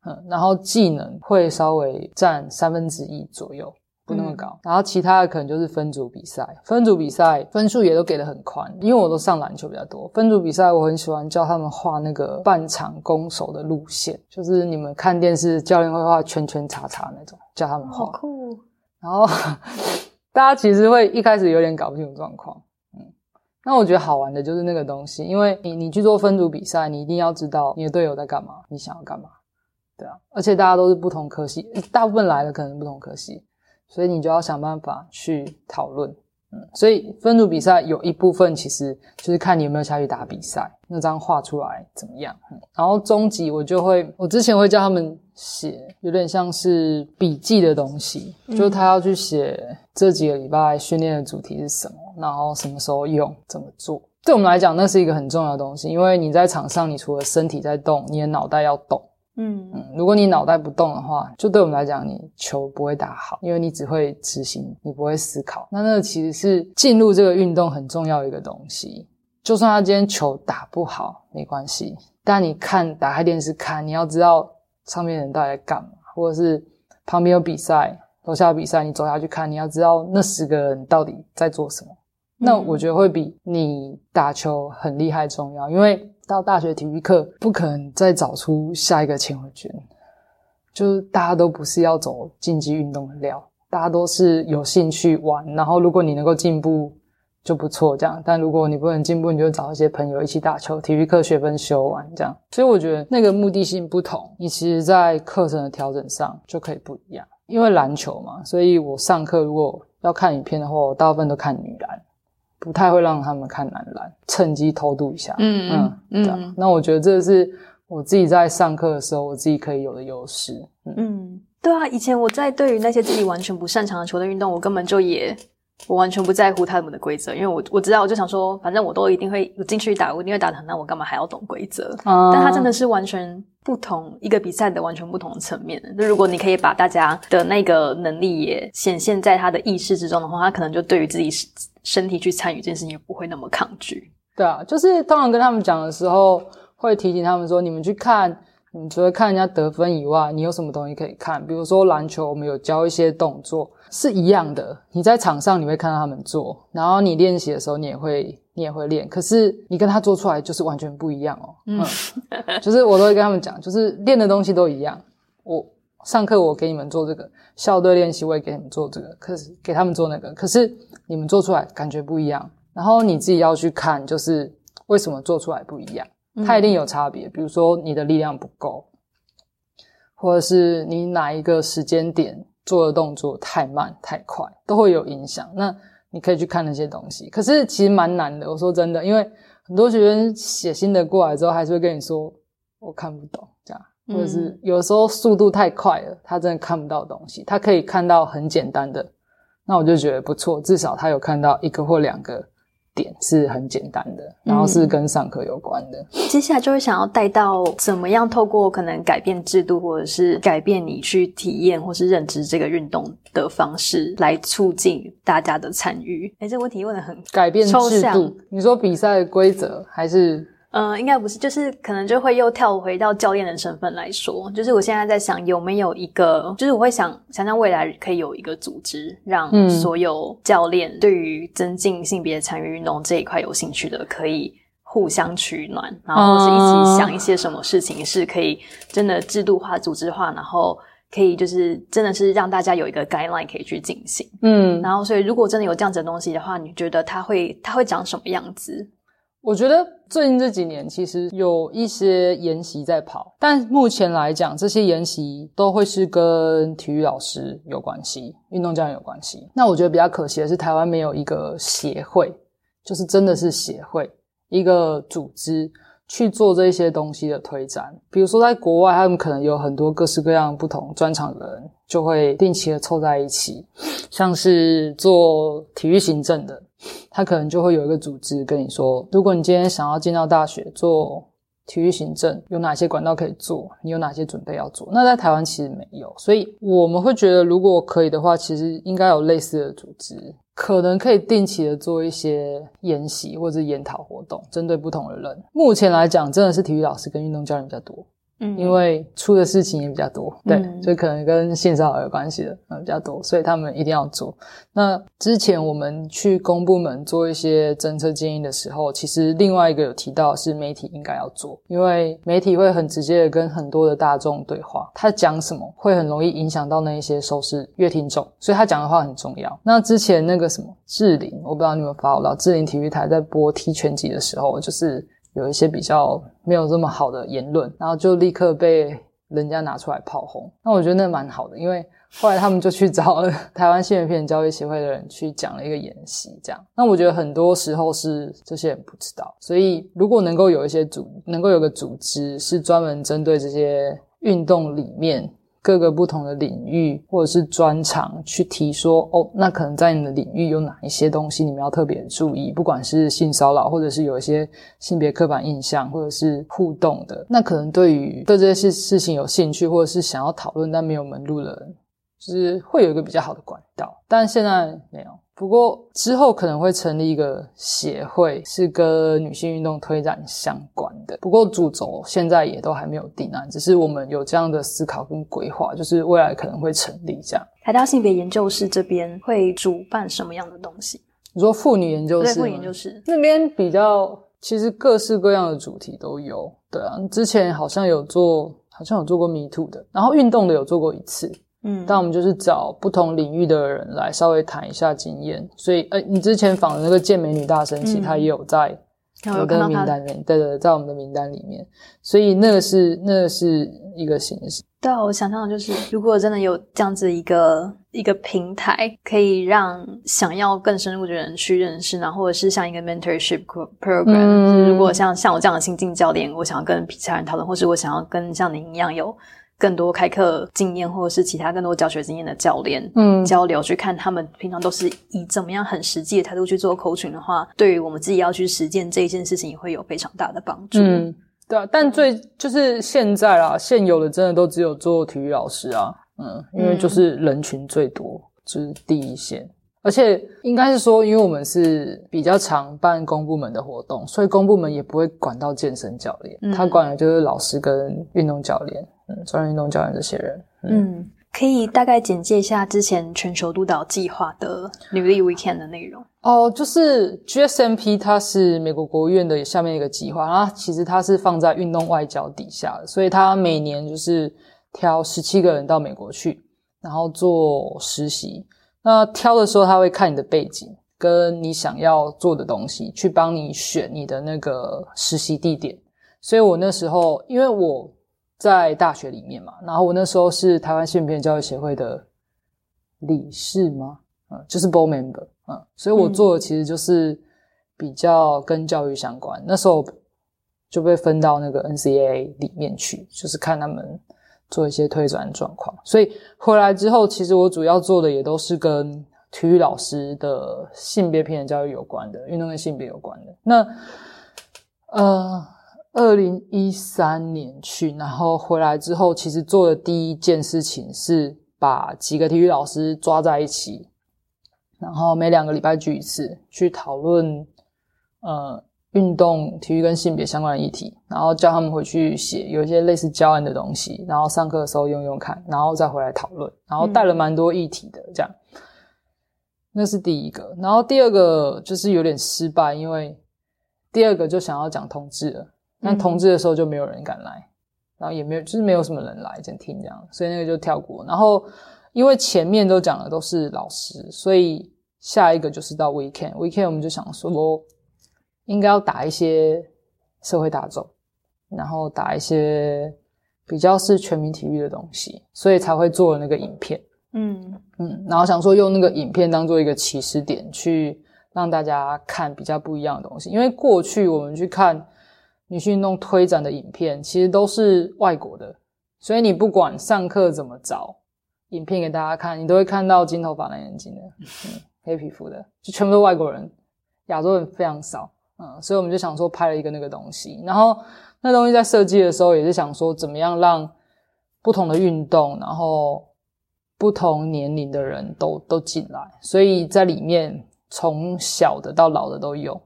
嗯，然后技能会稍微占三分之一左右，不那么高。然后其他的可能就是分组比赛，分组比赛分数也都给的很宽，因为我都上篮球比较多。分组比赛我很喜欢教他们画那个半场攻守的路线，就是你们看电视教练会画圈圈叉叉那种，教他们画。好酷。然后。大家其实会一开始有点搞不清楚状况，嗯，那我觉得好玩的就是那个东西，因为你你去做分组比赛，你一定要知道你的队友在干嘛，你想要干嘛，对啊，而且大家都是不同科系，大部分来的可能不同科系，所以你就要想办法去讨论。嗯所以分组比赛有一部分其实就是看你有没有下去打比赛，那张画出来怎么样？嗯然后终极我就会，我之前会叫他们写，有点像是笔记的东西，就是他要去写这几个礼拜训练的主题是什么，然后什么时候用，怎么做。对我们来讲，那是一个很重要的东西，因为你在场上，你除了身体在动，你的脑袋要动。嗯嗯，如果你脑袋不动的话，就对我们来讲，你球不会打好，因为你只会执行，你不会思考。那那个其实是进入这个运动很重要的一个东西。就算他今天球打不好，没关系，但你看打开电视看，你要知道上面人到底在干嘛，或者是旁边有比赛，楼下有比赛，你走下去看，你要知道那十个人到底在做什么。那我觉得会比你打球很厉害重要，因为。到大学体育课不可能再找出下一个钱伟娟，就是大家都不是要走竞技运动的料，大家都是有兴趣玩。然后如果你能够进步就不错，这样。但如果你不能进步，你就找一些朋友一起打球，体育课学分修完这样。所以我觉得那个目的性不同，你其实在课程的调整上就可以不一样。因为篮球嘛，所以我上课如果要看影片的话，我大部分都看女篮。不太会让他们看男篮，趁机偷渡一下。嗯嗯嗯。那我觉得这是我自己在上课的时候，我自己可以有的优势。嗯，对啊，以前我在对于那些自己完全不擅长的球类运动，我根本就也我完全不在乎他们的规则，因为我我知道，我就想说，反正我都一定会进去打，我一定会打的很烂，我干嘛还要懂规则？但他真的是完全不同一个比赛的完全不同的层面。那如果你可以把大家的那个能力也显现在他的意识之中的话，他可能就对于自己。身体去参与这件事情，也不会那么抗拒。对啊，就是通常跟他们讲的时候，会提醒他们说：你们去看，你除了看人家得分以外，你有什么东西可以看？比如说篮球，我们有教一些动作是一样的。你在场上你会看到他们做，然后你练习的时候你也会你也会练。可是你跟他做出来就是完全不一样哦。嗯，就是我都会跟他们讲，就是练的东西都一样。我上课我给你们做这个校队练习，我也给你们做这个，可是给他们做那个，可是你们做出来感觉不一样。然后你自己要去看，就是为什么做出来不一样，它一定有差别。比如说你的力量不够，或者是你哪一个时间点做的动作太慢太快，都会有影响。那你可以去看那些东西，可是其实蛮难的。我说真的，因为很多学生写新的过来之后，还是会跟你说我看不懂这样。或者是有时候速度太快了，他真的看不到东西。他可以看到很简单的，那我就觉得不错，至少他有看到一个或两个点是很简单的，然后是跟上课有关的。接下来就会想要带到怎么样透过可能改变制度，或者是改变你去体验或是认知这个运动的方式，来促进大家的参与。哎，这个问题问的很改变制度，你说比赛规则还是？嗯，应该不是，就是可能就会又跳回到教练的身份来说，就是我现在在想有没有一个，就是我会想想想未来可以有一个组织，让所有教练对于增进性别参与运动这一块有兴趣的，可以互相取暖，然后是一起想一些什么事情是可以真的制度化、组织化，然后可以就是真的是让大家有一个 guideline 可以去进行。嗯，然后所以如果真的有这样子的东西的话，你觉得它会它会长什么样子？我觉得最近这几年其实有一些研习在跑，但目前来讲，这些研习都会是跟体育老师有关系、运动教练有关系。那我觉得比较可惜的是，台湾没有一个协会，就是真的是协会一个组织去做这些东西的推展。比如说，在国外，他们可能有很多各式各样不同专长的人，就会定期的凑在一起，像是做体育行政的。他可能就会有一个组织跟你说，如果你今天想要进到大学做体育行政，有哪些管道可以做？你有哪些准备要做？那在台湾其实没有，所以我们会觉得，如果可以的话，其实应该有类似的组织，可能可以定期的做一些研习或者研讨活动，针对不同的人。目前来讲，真的是体育老师跟运动教练比较多。因为出的事情也比较多，对，所以可能跟性骚扰有关系的嗯比较多，所以他们一定要做。那之前我们去公部门做一些政策建议的时候，其实另外一个有提到是媒体应该要做，因为媒体会很直接的跟很多的大众对话，他讲什么会很容易影响到那一些收视乐听众，所以他讲的话很重要。那之前那个什么志玲，我不知道你有没有发到志玲体育台在播踢拳击的时候，就是。有一些比较没有这么好的言论，然后就立刻被人家拿出来炮轰。那我觉得那蛮好的，因为后来他们就去找了台湾新闻片交易协会的人去讲了一个演习，这样。那我觉得很多时候是这些人不知道，所以如果能够有一些组，能够有个组织是专门针对这些运动里面。各个不同的领域或者是专长去提说哦，那可能在你的领域有哪一些东西你们要特别注意，不管是性骚扰，或者是有一些性别刻板印象，或者是互动的，那可能对于对这些事事情有兴趣，或者是想要讨论但没有门路的人，就是会有一个比较好的管道，但现在没有。不过之后可能会成立一个协会，是跟女性运动推展相关的。不过主轴现在也都还没有定案，只是我们有这样的思考跟规划，就是未来可能会成立这样。台大性别研究室这边会主办什么样的东西？你说妇女研究室？妇女研究室那边比较，其实各式各样的主题都有。对啊，之前好像有做，好像有做过迷途的，然后运动的有做过一次。嗯，但我们就是找不同领域的人来稍微谈一下经验，所以，呃，你之前访的那个健美女大神，其实她也有在我的名单里面，对对，在我们的名单里面，所以那个是那个是一个形式。对啊，我想象的就是，如果真的有这样子一个一个平台，可以让想要更深入的人去认识，然后或者是像一个 mentorship program，如果像像我这样的新进教练，我想要跟其他人讨论，或是我想要跟像您一样有。更多开课经验，或者是其他更多教学经验的教练，嗯，交流去看他们平常都是以怎么样很实际的态度去做 coaching 的话，对于我们自己要去实践这一件事情，也会有非常大的帮助。嗯，对啊，但最就是现在啦，现有的真的都只有做体育老师啊，嗯，因为就是人群最多，就是第一线。而且应该是说，因为我们是比较常办公部门的活动，所以公部门也不会管到健身教练，他管的就是老师跟运动教练，嗯，专业运动教练这些人。嗯，可以大概简介一下之前全球督导计划的女力 weekend 的内容。哦，就是 GSMP，它是美国国务院的下面一个计划，然后其实它是放在运动外交底下的，所以它每年就是。挑十七个人到美国去，然后做实习。那挑的时候，他会看你的背景跟你想要做的东西，去帮你选你的那个实习地点。所以我那时候，因为我在大学里面嘛，然后我那时候是台湾性别教育协会的理事吗？嗯，就是 board member，嗯，所以我做的其实就是比较跟教育相关。那时候就被分到那个 NCAA 里面去，就是看他们做一些推转状况。所以回来之后，其实我主要做的也都是跟体育老师的性别平等教育有关的，运动跟性别有关的。那呃，二零一三年去，然后回来之后，其实做的第一件事情是把几个体育老师抓在一起。然后每两个礼拜聚一次，去讨论呃运动、体育跟性别相关的议题，然后叫他们回去写有一些类似教案的东西，然后上课的时候用用看，然后再回来讨论。然后带了蛮多议题的，这样。那是第一个。然后第二个就是有点失败，因为第二个就想要讲同志了，但同志的时候就没有人敢来，然后也没有就是没有什么人来整听这样，所以那个就跳过。然后因为前面都讲的都是老师，所以。下一个就是到 weekend，weekend 我们就想说，应该要打一些社会大众，然后打一些比较是全民体育的东西，所以才会做那个影片。嗯嗯，然后想说用那个影片当做一个起始点，去让大家看比较不一样的东西。因为过去我们去看女性运动推展的影片，其实都是外国的，所以你不管上课怎么找影片给大家看，你都会看到金头发蓝眼睛的。嗯黑皮肤的，就全部都外国人，亚洲人非常少，嗯，所以我们就想说拍了一个那个东西，然后那东西在设计的时候也是想说怎么样让不同的运动，然后不同年龄的人都都进来，所以在里面从小的到老的都有，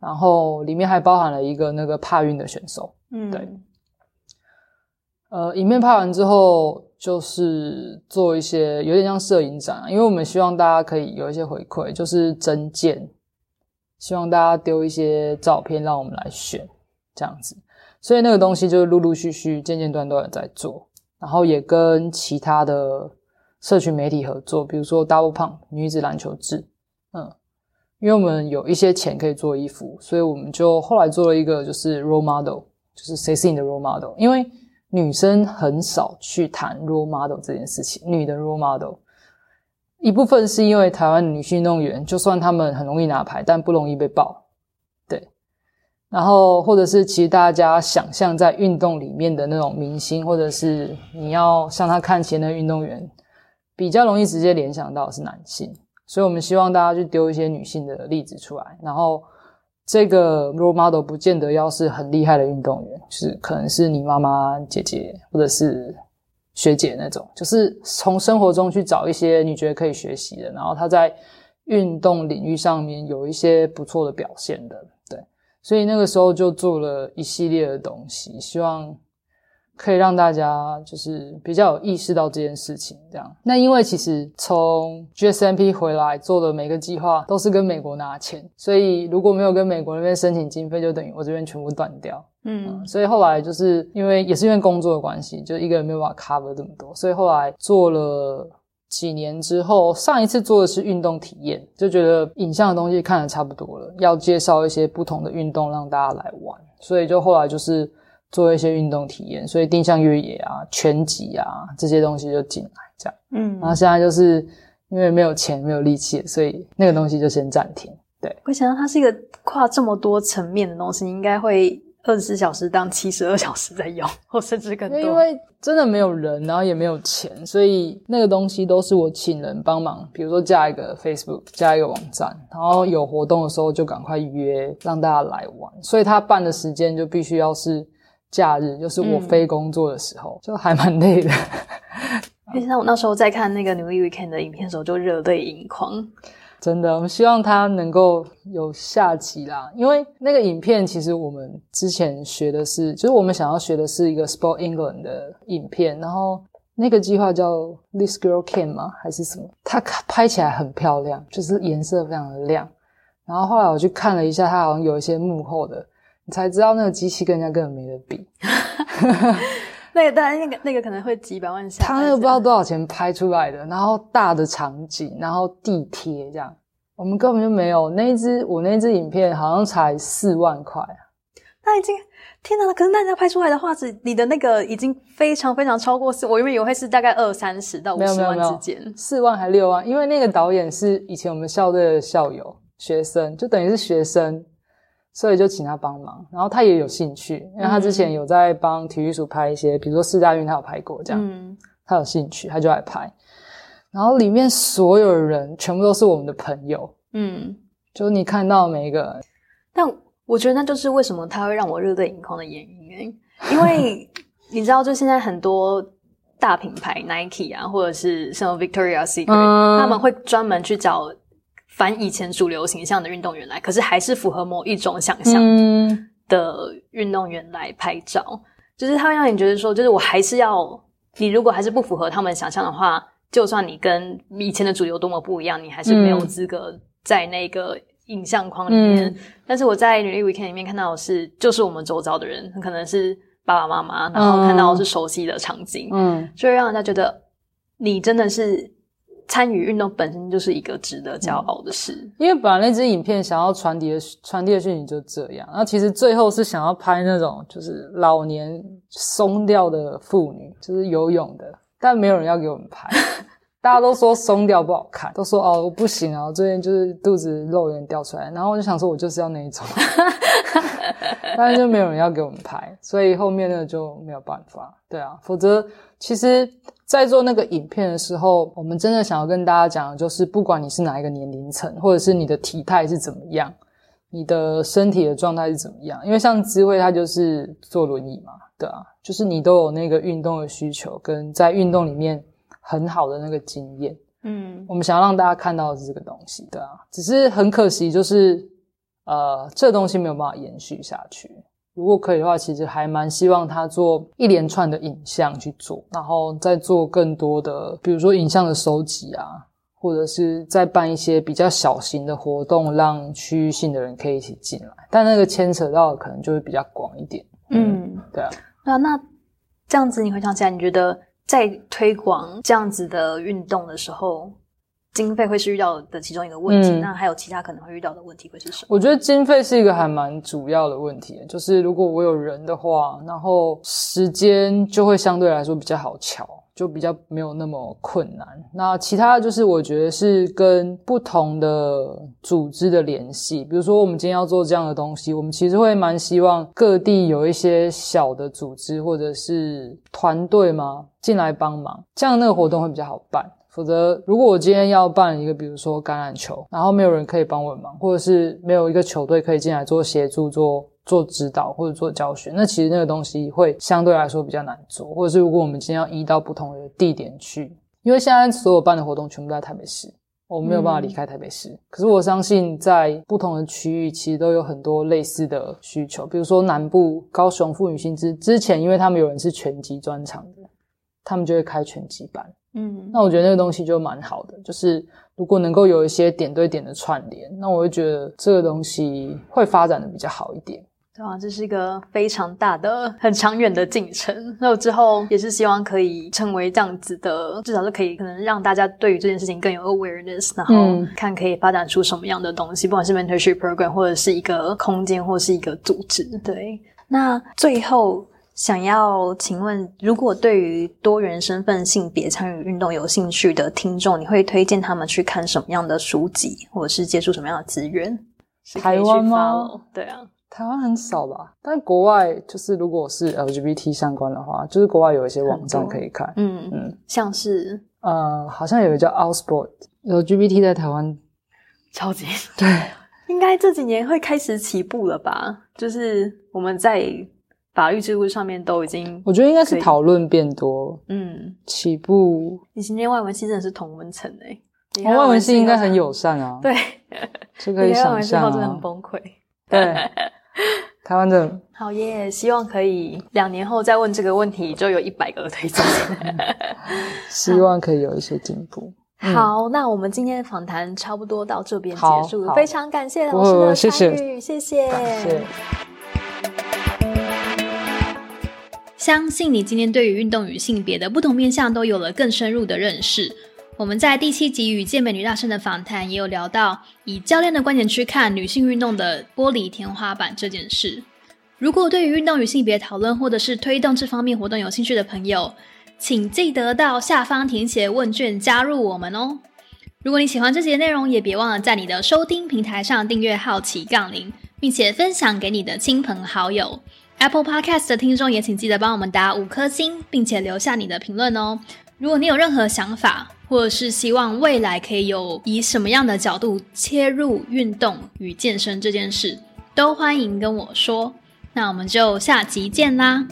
然后里面还包含了一个那个帕运的选手，嗯，对，呃，影片拍完之后。就是做一些有点像摄影展，因为我们希望大家可以有一些回馈，就是真见，希望大家丢一些照片让我们来选这样子，所以那个东西就是陆陆续续、间间断断的在做，然后也跟其他的社群媒体合作，比如说 Double Pump 女子篮球志，嗯，因为我们有一些钱可以做衣服，所以我们就后来做了一个就是 role model，就是谁是你的 role model，因为。女生很少去谈 role model 这件事情。女的 role model，一部分是因为台湾女性运动员，就算她们很容易拿牌，但不容易被爆，对。然后或者是其实大家想象在运动里面的那种明星，或者是你要向他看齐的运动员，比较容易直接联想到是男性。所以我们希望大家去丢一些女性的例子出来，然后。这个 role model 不见得要是很厉害的运动员，就是可能是你妈妈、姐姐或者是学姐那种，就是从生活中去找一些你觉得可以学习的，然后他在运动领域上面有一些不错的表现的，对，所以那个时候就做了一系列的东西，希望。可以让大家就是比较有意识到这件事情，这样。那因为其实从 GSMP 回来做的每个计划都是跟美国拿钱，所以如果没有跟美国那边申请经费，就等于我这边全部断掉。嗯，所以后来就是因为也是因为工作的关系，就一个人没有办法 cover 这么多，所以后来做了几年之后，上一次做的是运动体验，就觉得影像的东西看的差不多了，要介绍一些不同的运动让大家来玩，所以就后来就是。做一些运动体验，所以定向越野啊、拳击啊这些东西就进来这样。嗯，然后现在就是因为没有钱、没有力气，所以那个东西就先暂停。对，我想到它是一个跨这么多层面的东西，你应该会二十四小时当七十二小时在用，或甚至更多。因为真的没有人，然后也没有钱，所以那个东西都是我请人帮忙，比如说加一个 Facebook，加一个网站，然后有活动的时候就赶快约，让大家来玩。所以他办的时间就必须要是。假日就是我非工作的时候，就还蛮累的。因为像我那时候在看那个《New Weekend》的影片的时候，就热泪盈眶。真的，我们希望他能够有下集啦。因为那个影片其实我们之前学的是，就是我们想要学的是一个 Sport England 的影片，然后那个计划叫 This Girl Can 吗？还是什么？它拍起来很漂亮，就是颜色非常的亮。然后后来我去看了一下，它好像有一些幕后的。才知道那个机器跟人家根本没得比，那个当然那个那个可能会几百万下。他那个不知道多少钱拍出来的，然后大的场景，然后地贴这样，我们根本就没有那一支，我那支影片好像才四万块啊。那已经天哪！可是那家拍出来的画质，你的那个已经非常非常超过四，我原本以为是大概二三十到五十万之间，四万还六万，因为那个导演是以前我们校队的校友学生，就等于是学生。所以就请他帮忙，然后他也有兴趣，因为他之前有在帮体育署拍一些，比如说四大运，他有拍过这样，他有兴趣，他就来拍。然后里面所有人全部都是我们的朋友，嗯，就你看到每一个，但我觉得那就是为什么他会让我热泪盈眶的原因，因为 你知道，就现在很多大品牌 Nike 啊，或者是像 Victoria Secret，他们会专门去找。反以前主流形象的运动员来，可是还是符合某一种想象的运动员来拍照，就是他会让你觉得说，就是我还是要你，如果还是不符合他们想象的话，就算你跟以前的主流多么不一样，你还是没有资格在那个影像框里面。但是我在女力 weekend 里面看到的是，就是我们周遭的人，可能是爸爸妈妈，然后看到是熟悉的场景，嗯，就会让人家觉得你真的是。参与运动本身就是一个值得骄傲的事，因为本来那支影片想要传递的传递的讯息就这样，然后其实最后是想要拍那种就是老年松掉的妇女，就是游泳的，但没有人要给我们拍，大家都说松掉不好看，都说哦我不行啊，最近就是肚子肉有点掉出来，然后我就想说我就是要那一种，但是就没有人要给我们拍，所以后面那个就没有办法，对啊，否则其实。在做那个影片的时候，我们真的想要跟大家讲的就是，不管你是哪一个年龄层，或者是你的体态是怎么样，你的身体的状态是怎么样，因为像智慧他就是坐轮椅嘛，对啊，就是你都有那个运动的需求，跟在运动里面很好的那个经验，嗯，我们想要让大家看到的是这个东西，对啊，只是很可惜，就是呃，这东西没有办法延续下去。如果可以的话，其实还蛮希望他做一连串的影像去做，然后再做更多的，比如说影像的收集啊，或者是再办一些比较小型的活动，让区域性的人可以一起进来。但那个牵扯到的可能就会比较广一点。嗯，对啊。那那这样子，你回想起来，你觉得在推广这样子的运动的时候？经费会是遇到的其中一个问题，那还有其他可能会遇到的问题会是什么？我觉得经费是一个还蛮主要的问题，就是如果我有人的话，然后时间就会相对来说比较好瞧，就比较没有那么困难。那其他的就是我觉得是跟不同的组织的联系，比如说我们今天要做这样的东西，我们其实会蛮希望各地有一些小的组织或者是团队嘛进来帮忙，这样那个活动会比较好办。否则，如果我今天要办一个，比如说橄榄球，然后没有人可以帮我忙，或者是没有一个球队可以进来做协助、做做指导或者做教学，那其实那个东西会相对来说比较难做。或者是如果我们今天要移到不同的地点去，因为现在所有办的活动全部在台北市，我没有办法离开台北市。可是我相信，在不同的区域，其实都有很多类似的需求，比如说南部高雄妇女薪资之前，因为他们有人是拳击专场的，他们就会开拳击班。嗯，那我觉得那个东西就蛮好的，就是如果能够有一些点对点的串联，那我会觉得这个东西会发展的比较好一点。对啊，这是一个非常大的、很长远的进程。那我之后也是希望可以成为这样子的，至少是可以可能让大家对于这件事情更有 awareness，然后看可以发展出什么样的东西，不管是 mentorship program 或者是一个空间或是一个组织。对，那最后。想要请问，如果对于多元身份、性别参与运动有兴趣的听众，你会推荐他们去看什么样的书籍，或者是接触什么样的资源？台湾吗？对啊，台湾很少吧。但国外就是，如果是 LGBT 相关的话，就是国外有一些网站可以看。嗯嗯，像是呃，好像有一个叫 Outsport，LGBT 在台湾超级对，应该这几年会开始起步了吧？就是我们在。法律制度上面都已经，我觉得应该是讨论变多。嗯，起步。你今天外文系真的是同文层诶，外文系应该很友善啊。对，这可以想象啊。真的很崩溃。对，台湾的。好耶，希望可以两年后再问这个问题，就有一百个推荐。希望可以有一些进步。好，那我们今天的访谈差不多到这边结束，非常感谢老师的参与，谢谢。相信你今天对于运动与性别的不同面向都有了更深入的认识。我们在第七集与健美女大生的访谈也有聊到，以教练的观点去看女性运动的玻璃天花板这件事。如果对于运动与性别讨论或者是推动这方面活动有兴趣的朋友，请记得到下方填写问卷加入我们哦。如果你喜欢这节内容，也别忘了在你的收听平台上订阅好奇杠铃，并且分享给你的亲朋好友。Apple Podcast 的听众也请记得帮我们打五颗星，并且留下你的评论哦。如果你有任何想法，或者是希望未来可以有以什么样的角度切入运动与健身这件事，都欢迎跟我说。那我们就下集见啦。